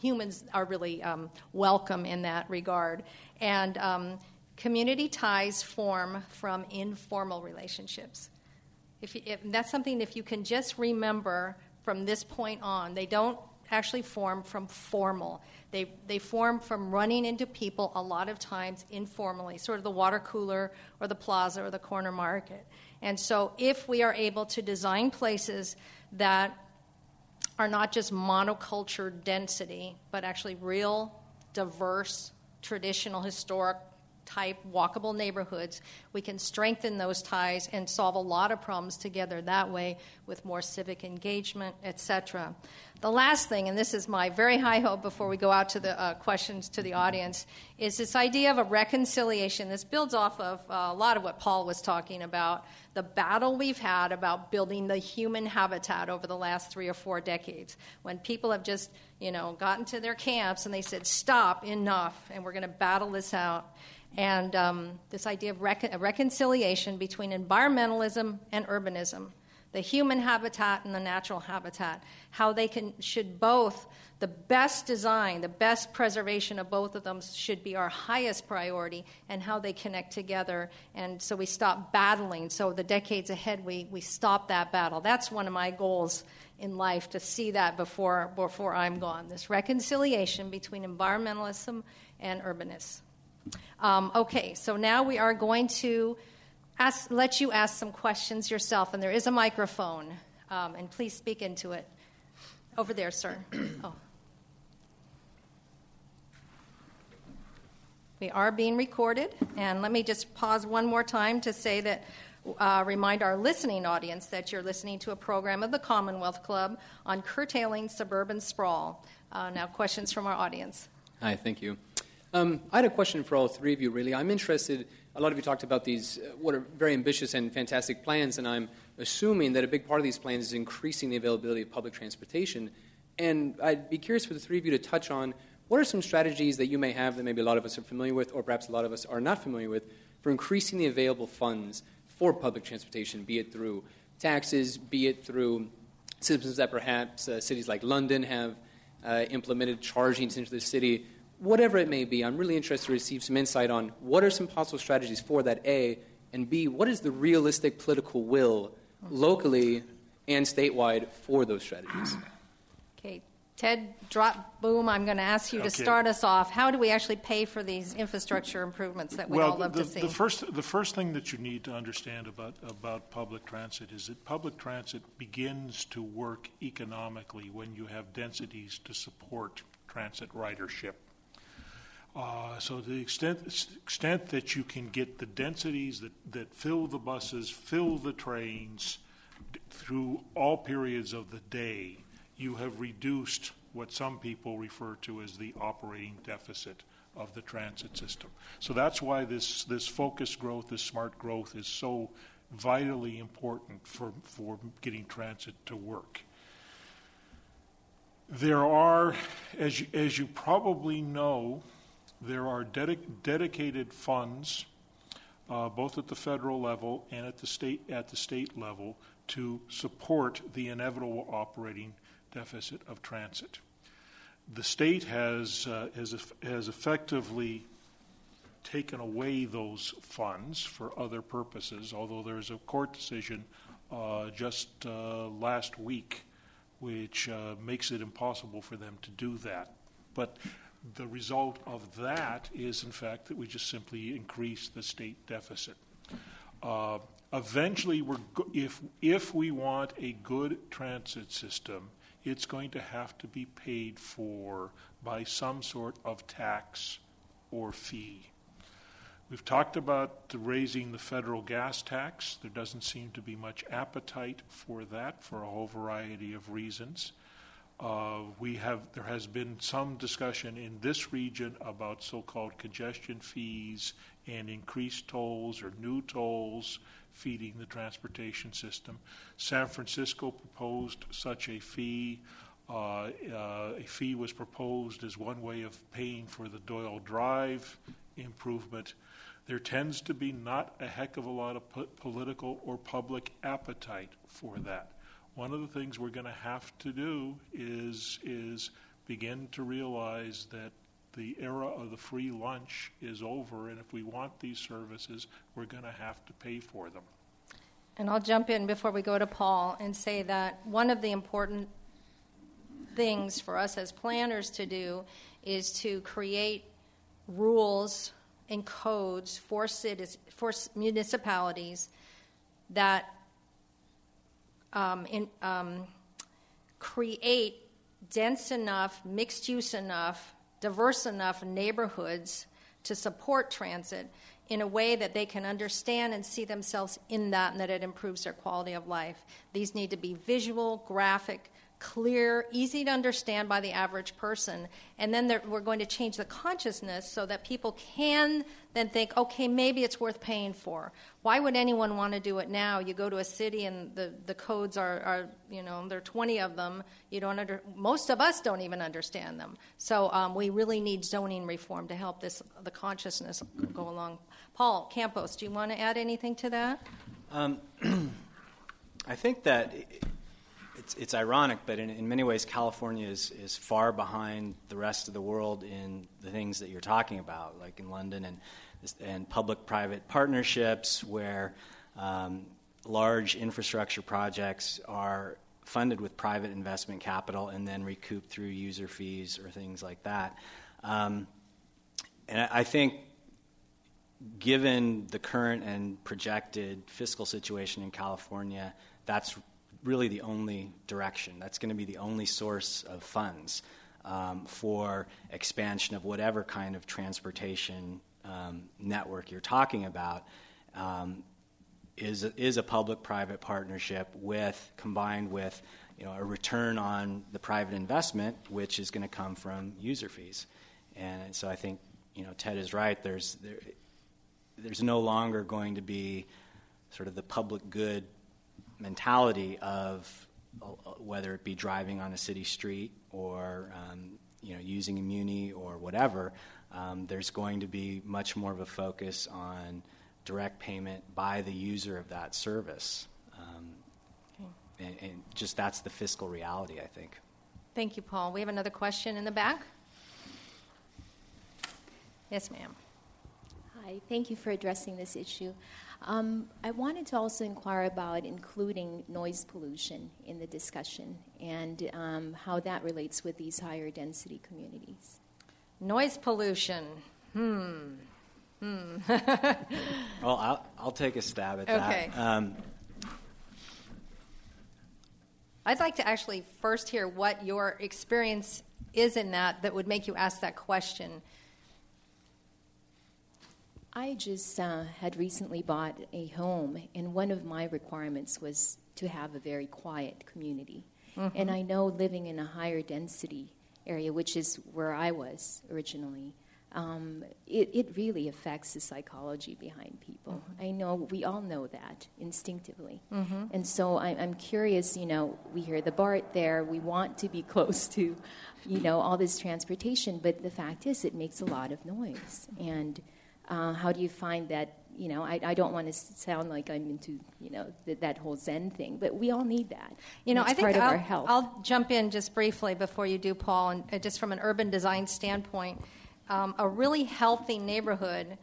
humans are really um, welcome in that regard. And um, community ties form from informal relationships. If, if that's something, if you can just remember from this point on, they don't actually form from formal. They, they form from running into people a lot of times informally, sort of the water cooler or the plaza or the corner market. And so, if we are able to design places that are not just monoculture density, but actually real, diverse, traditional, historic type walkable neighborhoods, we can strengthen those ties and solve a lot of problems together that way with more civic engagement, etc. The last thing, and this is my very high hope before we go out to the uh, questions to the audience, is this idea of a reconciliation. This builds off of uh, a lot of what Paul was talking about the battle we've had about building the human habitat over the last three or four decades. When people have just, you know, gotten to their camps and they said, stop, enough, and we're going to battle this out. And um, this idea of rec- reconciliation between environmentalism and urbanism the human habitat and the natural habitat, how they can, should both, the best design, the best preservation of both of them should be our highest priority, and how they connect together. And so we stop battling. So the decades ahead, we, we stop that battle. That's one of my goals in life to see that before, before I'm gone this reconciliation between environmentalism and urbanists. Um, okay, so now we are going to ask, let you ask some questions yourself, and there is a microphone, um, and please speak into it. Over there, sir. oh. We are being recorded, and let me just pause one more time to say that uh, remind our listening audience that you're listening to a program of the Commonwealth Club on curtailing suburban sprawl. Uh, now, questions from our audience. Hi, thank you. Um, I had a question for all three of you, really. I'm interested, a lot of you talked about these, uh, what are very ambitious and fantastic plans, and I'm assuming that a big part of these plans is increasing the availability of public transportation. And I'd be curious for the three of you to touch on what are some strategies that you may have that maybe a lot of us are familiar with, or perhaps a lot of us are not familiar with, for increasing the available funds for public transportation, be it through taxes, be it through systems that perhaps uh, cities like London have uh, implemented charging into the city, whatever it may be. I'm really interested to receive some insight on what are some possible strategies for that, A, and B, what is the realistic political will locally and statewide for those strategies? Okay, Ted, Droettboom. I'm going to ask you to Okay. start us off. How do we actually pay for these infrastructure improvements that we well, all love the, to see? the first the first thing that you need to understand about about public transit is that public transit begins to work economically when you have densities to support transit ridership. Uh, so to the extent extent that you can get the densities that, that fill the buses, fill the trains d- through all periods of the day, you have reduced what some people refer to as the operating deficit of the transit system. So that's why this, this focused growth, this smart growth is so vitally important for, for getting transit to work. There are, as you, as you probably know, there are dedic- dedicated funds, uh, both at the federal level and at the state at the state level, to support the inevitable operating deficit of transit. The state has uh, has, has effectively taken away those funds for other purposes, although there's a court decision uh, just uh, last week which uh, makes it impossible for them to do that. But the result of that is, in fact, that we just simply increase the state deficit. Uh, eventually, we're go- if, if we want a good transit system, it's going to have to be paid for by some sort of tax or fee. We've talked about raising the federal gas tax. There doesn't seem to be much appetite for that for a whole variety of reasons. Uh, we have there has been some discussion in this region about so-called congestion fees and increased tolls or new tolls feeding the transportation system. San Francisco proposed such a fee. Uh, uh, a fee was proposed as one way of paying for the Doyle Drive improvement. There tends to be not a heck of a lot of po- political or public appetite for that. One of the things we're going to have to do is is begin to realize that the era of the free lunch is over, and if we want these services, we're going to have to pay for them. And I'll jump in before we go to Paul and say that one of the important things for us as planners to do is to create rules and codes for cities, for municipalities that um, in, um, create dense enough, mixed use enough, diverse enough neighborhoods to support transit in a way that they can understand and see themselves in that and that it improves their quality of life. These need to be visual, graphic, clear, easy to understand by the average person. And then we're going to change the consciousness so that people can then think, okay, maybe it's worth paying for. Why would anyone want to do it now? You go to a city and the, the codes are, are, you know, there are 20 of them. You don't under, most of us don't even understand them. So um, we really need zoning reform to help this the consciousness go along. Paul Campos, do you want to add anything to that? Um, I think that i- it's, it's ironic, but in, in many ways, California is, is far behind the rest of the world in the things that you're talking about, like in London and, and public private partnerships where um, large infrastructure projects are funded with private investment capital and then recouped through user fees or things like that. Um, and I I think given the current and projected fiscal situation in California, that's really the only direction. That's going to be the only source of funds um, for expansion of whatever kind of transportation um, network you're talking about. Um, is is a public-private partnership with combined with you know a return on the private investment, which is going to come from user fees. And so I think you know Ted is right. There's there, there's no longer going to be sort of the public good mentality of uh, whether it be driving on a city street or um, you know using a muni or whatever. Um, there's going to be much more of a focus on direct payment by the user of that service. Um, okay. and, and just that's the fiscal reality, I think. Thank you, Paul. We have another question in the back. Yes, ma'am. Hi, thank you for addressing this issue. Um, I wanted to also inquire about including noise pollution in the discussion and um, how that relates with these higher density communities. Noise pollution. Hmm. Hmm. well, I'll, I'll take a stab at okay. that. Um, I'd like to actually first hear what your experience is in that that would make you ask that question. I just uh, had recently bought a home, and one of my requirements was to have a very quiet community. Mm-hmm. And I know living in a higher density area, which is where I was originally, um, it, it really affects the psychology behind people. Mm-hmm. I know we all know that instinctively. Mm-hmm. And so I, I'm curious, you know, we hear the BART there, we want to be close to, you know, all this transportation, but the fact is it makes a lot of noise. And uh, how do you find that? You know, I, I don't want to sound like I'm into, you know, th- that whole Zen thing, but we all need that. You know, I think I'll, I'll, jump in just briefly before you do, Paul, and uh, just from an urban design standpoint um, a really healthy neighborhood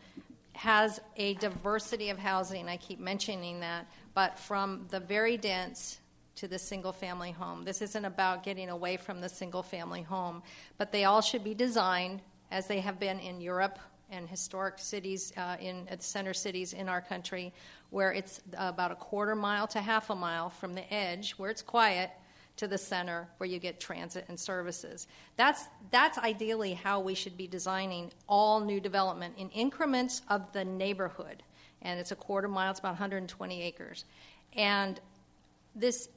has a diversity of housing. I keep mentioning that, but from the very dense to the single family home. This isn't about getting away from the single family home, but they all should be designed as they have been in Europe and historic cities uh, in the center cities in our country, where it's about a quarter mile to half a mile from the edge, where it's quiet, to the center where you get transit and services. That's, that's ideally how we should be designing all new development in increments of the neighborhood. And it's a quarter mile, it's about 120 acres. And this,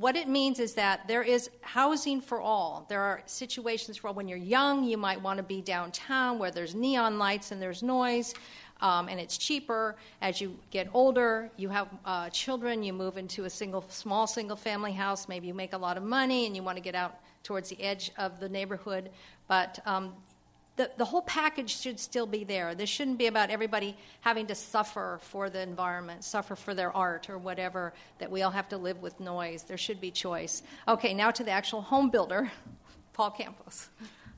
what it means is that there is housing for all. There are situations where when you're young, you might want to be downtown where there's neon lights and there's noise um, and it's cheaper. As you get older, you have uh, children, you move into a single, small single family house. Maybe you make a lot of money and you want to get out towards the edge of the neighborhood. But um, the, the whole package should still be there. This shouldn't be about everybody having to suffer for the environment, suffer for their art or whatever, that we all have to live with noise. There should be choice. Okay, now to the actual home builder, Paul Campos.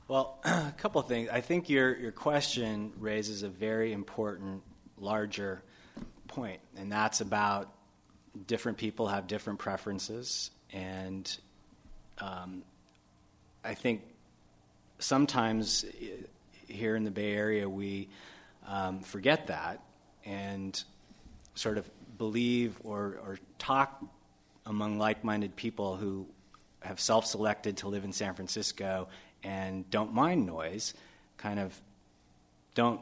Well, a couple of things. I think your, your question raises a very important, larger point, and that's about different people have different preferences. And um, I think sometimes here in the Bay Area we um, forget that and sort of believe or, or talk among like minded people who have self selected to live in San Francisco and don't mind noise kind of don't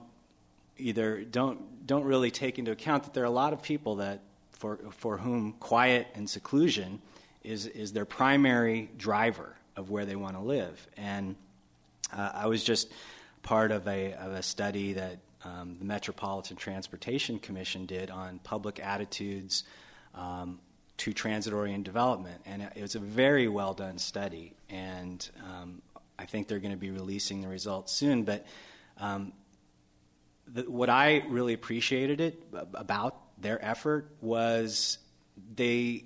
either don't don't really take into account that there are a lot of people that for for whom quiet and seclusion is is their primary driver of where they want to live. And uh, I was just part of a of a study that um, the Metropolitan Transportation Commission did on public attitudes um, to transit oriented development and it was a very well done study and um, I think they're going to be releasing the results soon. But um, the, what I really appreciated it about their effort was they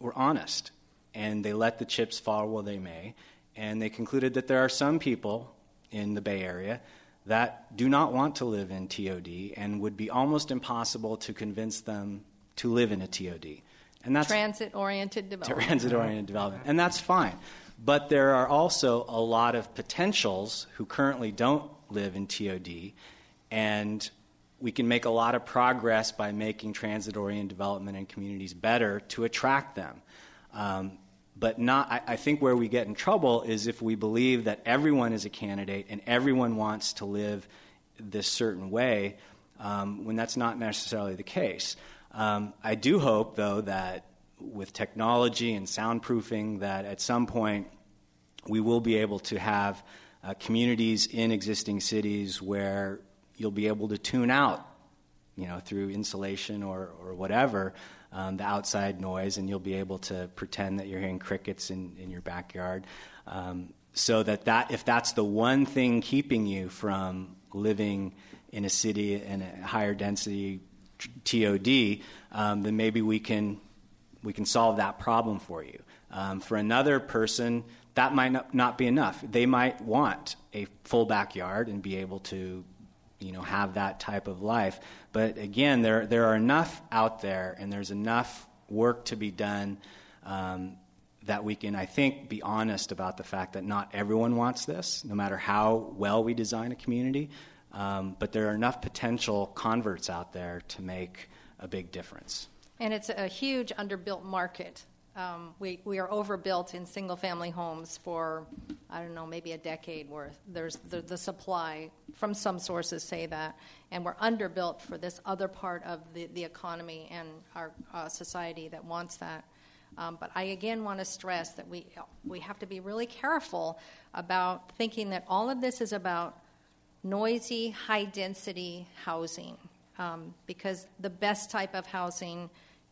were honest and they let the chips fall where they may. And they concluded that there are some people in the Bay Area that do not want to live in TOD and would be almost impossible to convince them to live in a TOD. And that's transit oriented development. Transit oriented development. And that's fine. But there are also a lot of potentials who currently don't live in TOD, and we can make a lot of progress by making transit oriented development in communities better to attract them. Um, but not, I, I, think where we get in trouble is if we believe that everyone is a candidate and everyone wants to live this certain way, um, when that's not necessarily the case. Um, I do hope, though, that with technology and soundproofing, that at some point we will be able to have uh, communities in existing cities where you'll be able to tune out, you know, through insulation or, or whatever, um, the outside noise, and you'll be able to pretend that you're hearing crickets in, in your backyard. Um, so that, that if that's the one thing keeping you from living in a city in a higher density TOD, um, then maybe we can we can solve that problem for you. Um, for another person, that might not, not be enough. They might want a full backyard and be able to, you know, have that type of life. But again, there there are enough out there, and there's enough work to be done. Um, that we can, I think, be honest about the fact that not everyone wants this, no matter how well we design a community. Um, but there are enough potential converts out there to make a big difference. And it's a huge underbuilt market. Um, we, we are overbuilt in single family homes for, I don't know, maybe a decade worth. There's the, the supply, from some sources say that, and we're underbuilt for this other part of the, the economy and our uh, society that wants that. Um, but I again want to stress that we, we have to be really careful about thinking that all of this is about noisy, high density housing um, because the best type of housing,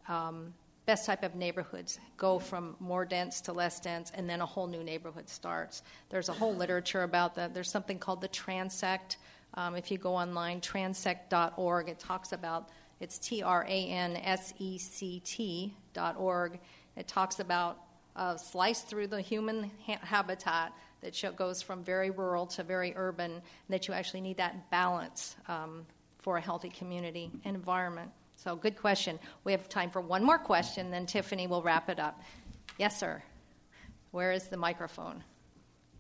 um, best type of neighborhoods go from more dense to less dense, and then a whole new neighborhood starts. There's a whole literature about that. There's something called the Transect. Um, if you go online, transect.org, it talks about it's T R A N S E C T dot org. It talks about a slice through the human ha- habitat that show, goes from very rural to very urban, and that you actually need that balance um, for a healthy community and environment. So, good question. We have time for one more question, then Tiffany will wrap it up. Yes, sir. Where is the microphone?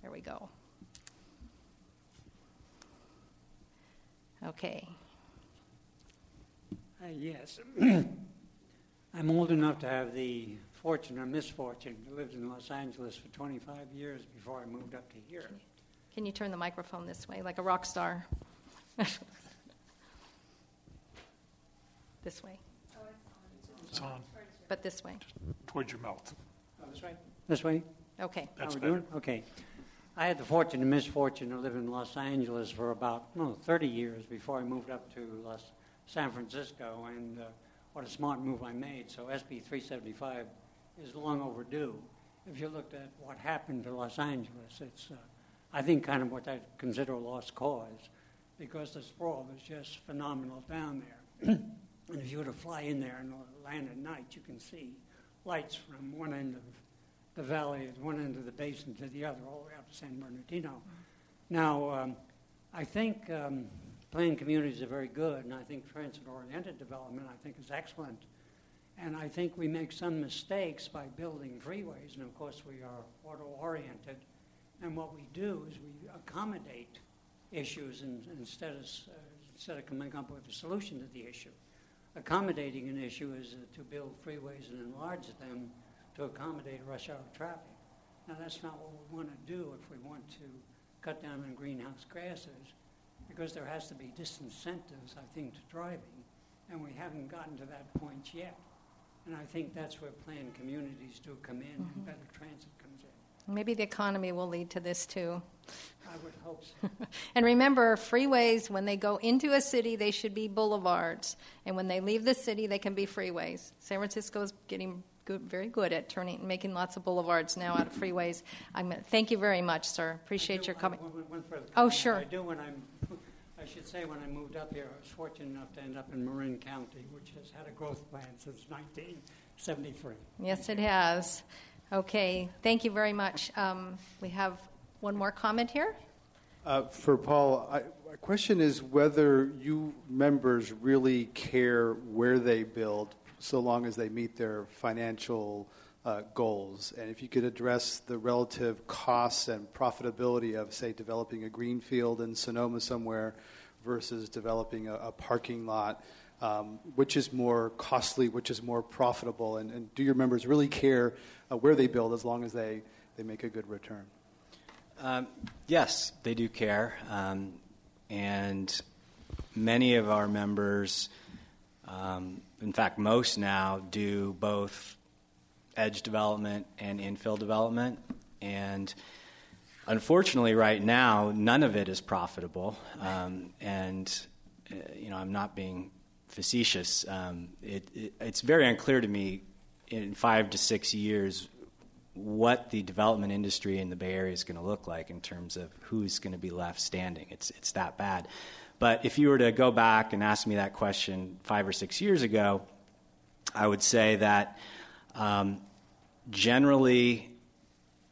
There we go. Okay. Uh, yes. I'm old enough to have the fortune or misfortune. I lived in Los Angeles for 25 years before I moved up to here. Can you turn the microphone this way, like a rock star? this way. It's on But this way. towards your mouth. Oh, this way? This way? Okay. That's How we better. doing? Okay. I had the fortune and misfortune to live in Los Angeles for about no 30 years before I moved up to Los San Francisco, and uh, what a smart move I made. So SB 375 is long overdue. If you looked at what happened to Los Angeles, it's uh, I think kind of what I consider a lost cause, because the sprawl was just phenomenal down there. and if you were to fly in there and land at night, you can see lights from one end of the valley at one end of the basin to the other, all the way up to San Bernardino. Now, um, I think um, planned communities are very good, and I think transit-oriented development, I think, is excellent. And I think we make some mistakes by building freeways, and of course we are auto-oriented. And what we do is we accommodate issues in, instead of uh, instead of coming up with a solution to the issue. Accommodating an issue is to build freeways and enlarge them to accommodate rush hour traffic. Now, that's not what we want to do if we want to cut down on greenhouse gases, because there has to be disincentives, I think, to driving, and we haven't gotten to that point yet. And I think that's where planned communities do come in and mm-hmm. better transit comes in. Maybe the economy will lead to this too. I would hope so. And remember, freeways, when they go into a city, they should be boulevards. And when they leave the city, they can be freeways. San Francisco is getting good, very good at turning, making lots of boulevards now out of freeways. I'm, thank you very much, sir. Appreciate do- your coming. one- one- further Oh, sure. I do when I'm, I should say when I moved up here, I was fortunate enough to end up in Marin County, which has had a growth plan since 1973. Yes, it has. Okay, thank you very much. Um, we have one more comment here. Uh, for Paul, I, my question is whether you members really care where they build, so long as they meet their financial uh, goals, and if you could address the relative costs and profitability of, say, developing a greenfield in Sonoma somewhere versus developing a, a parking lot. Um, which is more costly, which is more profitable, and, and do your members really care uh, where they build as long as they, they make a good return? Um, yes, they do care, um, and many of our members Um, in fact, most now do both edge development and infill development. And unfortunately, right now, none of it is profitable. Um, and, uh, you know, I'm not being facetious. Um, it, it, it's very unclear to me in five to six years what the development industry in the Bay Area is going to look like in terms of who's going to be left standing. It's, it's that bad. But if you were to go back and ask me that question five or six years ago, I would say that um, generally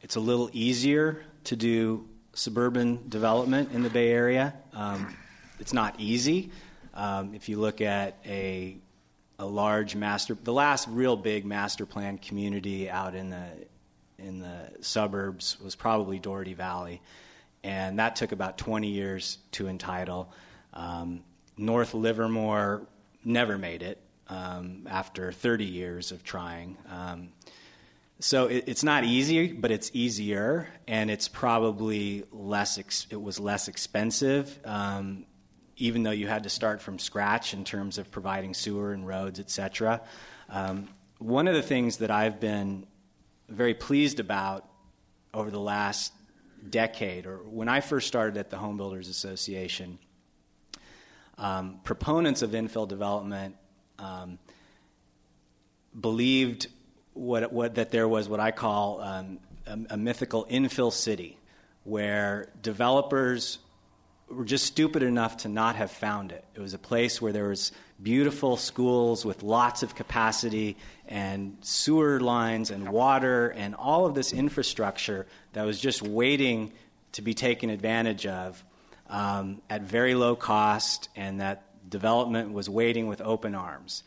it's a little easier to do suburban development in the Bay Area. Um, it's not easy. Um, if you look at a a large master, the last real big master plan community out in the in the suburbs was probably Dougherty Valley, and that took about 20 years to entitle. Um, North Livermore never made it um, after 30 years of trying. Um, so it, it's not easy, but it's easier, and it's probably less. Ex- it was less expensive, um, even though you had to start from scratch in terms of providing sewer and roads, etc. Um, one of the things that I've been very pleased about over the last decade, or when I first started at the Home Builders Association, um, proponents of infill development um, believed what, what, that there was what I call um, a, a mythical infill city, where developers were just stupid enough to not have found it. It was a place where there was beautiful schools with lots of capacity and sewer lines and water and all of this infrastructure that was just waiting to be taken advantage of um, at very low cost, and that development was waiting with open arms,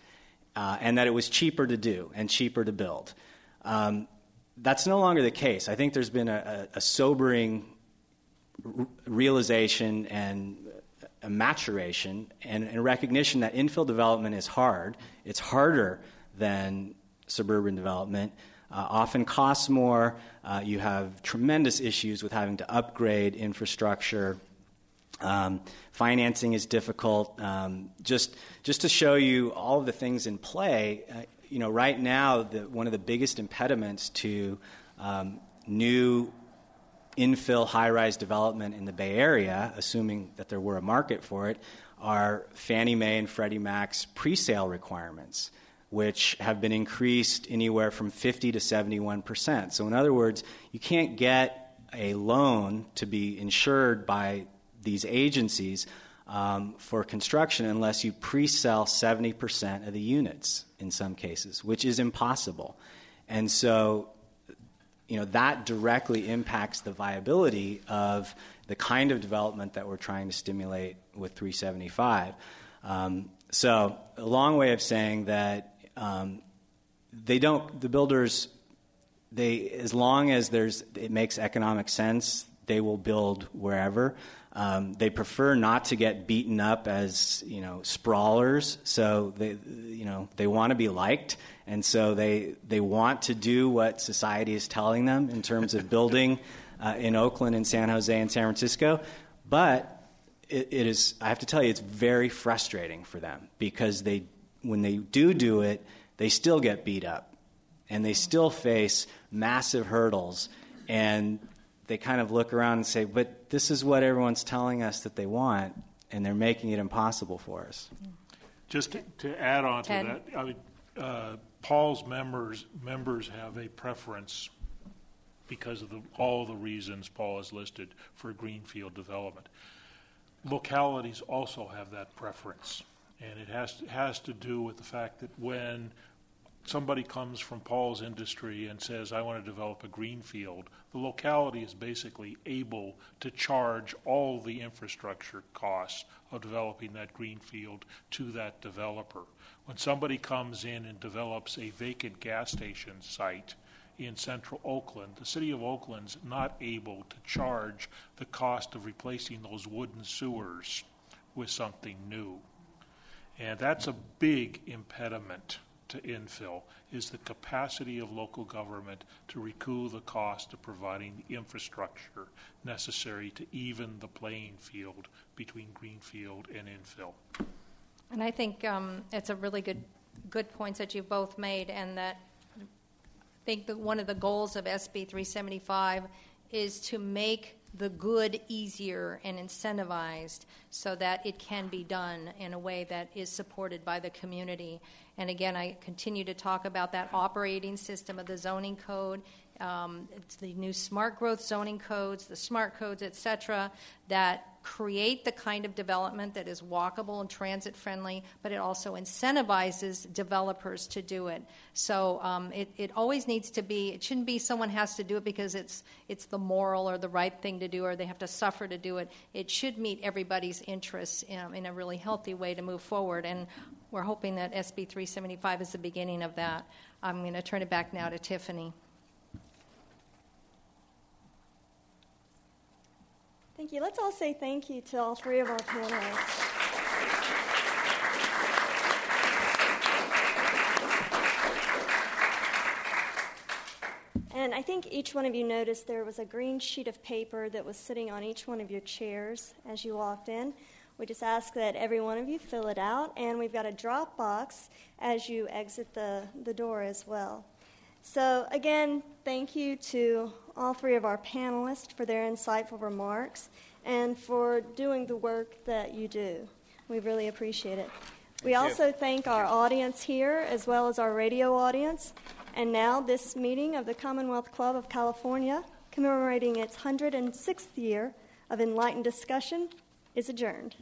uh, and that it was cheaper to do and cheaper to build. Um, that's no longer the case. I think there's been a, a, sobering realization and a maturation and, and recognition that infill development is hard. It's harder than suburban development. Uh, often costs more. Uh, you have tremendous issues with having to upgrade infrastructure. Um, financing is difficult. Um, just just to show you all of the things in play, uh, you know, right now the, one of the biggest impediments to um, new infill high-rise development in the Bay Area, assuming that there were a market for it, are Fannie Mae and Freddie Mac's pre-sale requirements which have been increased anywhere from 50 to 71 percent. So, in other words, you can't get a loan to be insured by these agencies um, for construction unless you pre sell 70 percent of the units in some cases, which is impossible. And so, you know, that directly impacts the viability of the kind of development that we're trying to stimulate with 375. Um, so, a long way of saying that um, they don't. The builders, they as long as there's it makes economic sense, they will build wherever. Um, they prefer not to get beaten up as you know sprawlers, so they you know they want to be liked, and so they they want to do what society is telling them in terms of building uh, in Oakland and San Jose and San Francisco, but it, it is I have to tell you it's very frustrating for them because they when they do do it, they still get beat up and they still face massive hurdles. And they kind of look around and say, but this is what everyone's telling us that they want, and they're making it impossible for us. Just to, to add on Ted. to that, I mean, uh, Paul's members members have a preference because of the, all the reasons Paul has listed for greenfield development. Localities also have that preference and it has has to do with the fact that when somebody comes from Paul's industry and says, I want to develop a green field, the locality is basically able to charge all the infrastructure costs of developing that green field to that developer. When somebody comes in and develops a vacant gas station site in central Oakland, the city of Oakland's not able to charge the cost of replacing those wooden sewers with something new. And that's a big impediment to infill is the capacity of local government to recoup the cost of providing the infrastructure necessary to even the playing field between greenfield and infill. And I think um, it's a really good, good points that you've both made, and that I think that one of the goals of SB 375 is to make the good easier and incentivized so that it can be done in a way that is supported by the community. And again, I continue to talk about that operating system of the zoning code. Um, it's the new smart growth zoning codes, the smart codes, et cetera, that create the kind of development that is walkable and transit friendly, but it also incentivizes developers to do it. So um, it, it always needs to be, it shouldn't be someone has to do it because it's, it's the moral or the right thing to do or they have to suffer to do it. It should meet everybody's interests in, in a really healthy way to move forward. And we're hoping that SB 375 is the beginning of that. I'm going to turn it back now to Tiffany. Thank you. Let's all say thank you to all three of our panelists. And I think each one of you noticed there was a green sheet of paper that was sitting on each one of your chairs as you walked in. We just ask that every one of you fill it out, and we've got a drop box as you exit the, the door as well. So, again, thank you to all three of our panelists for their insightful remarks and for doing the work that you do. We really appreciate it. Thank we you. also thank our audience here as well as our radio audience. And now, this meeting of the Commonwealth Club of California, commemorating its 106th year of enlightened discussion, is adjourned.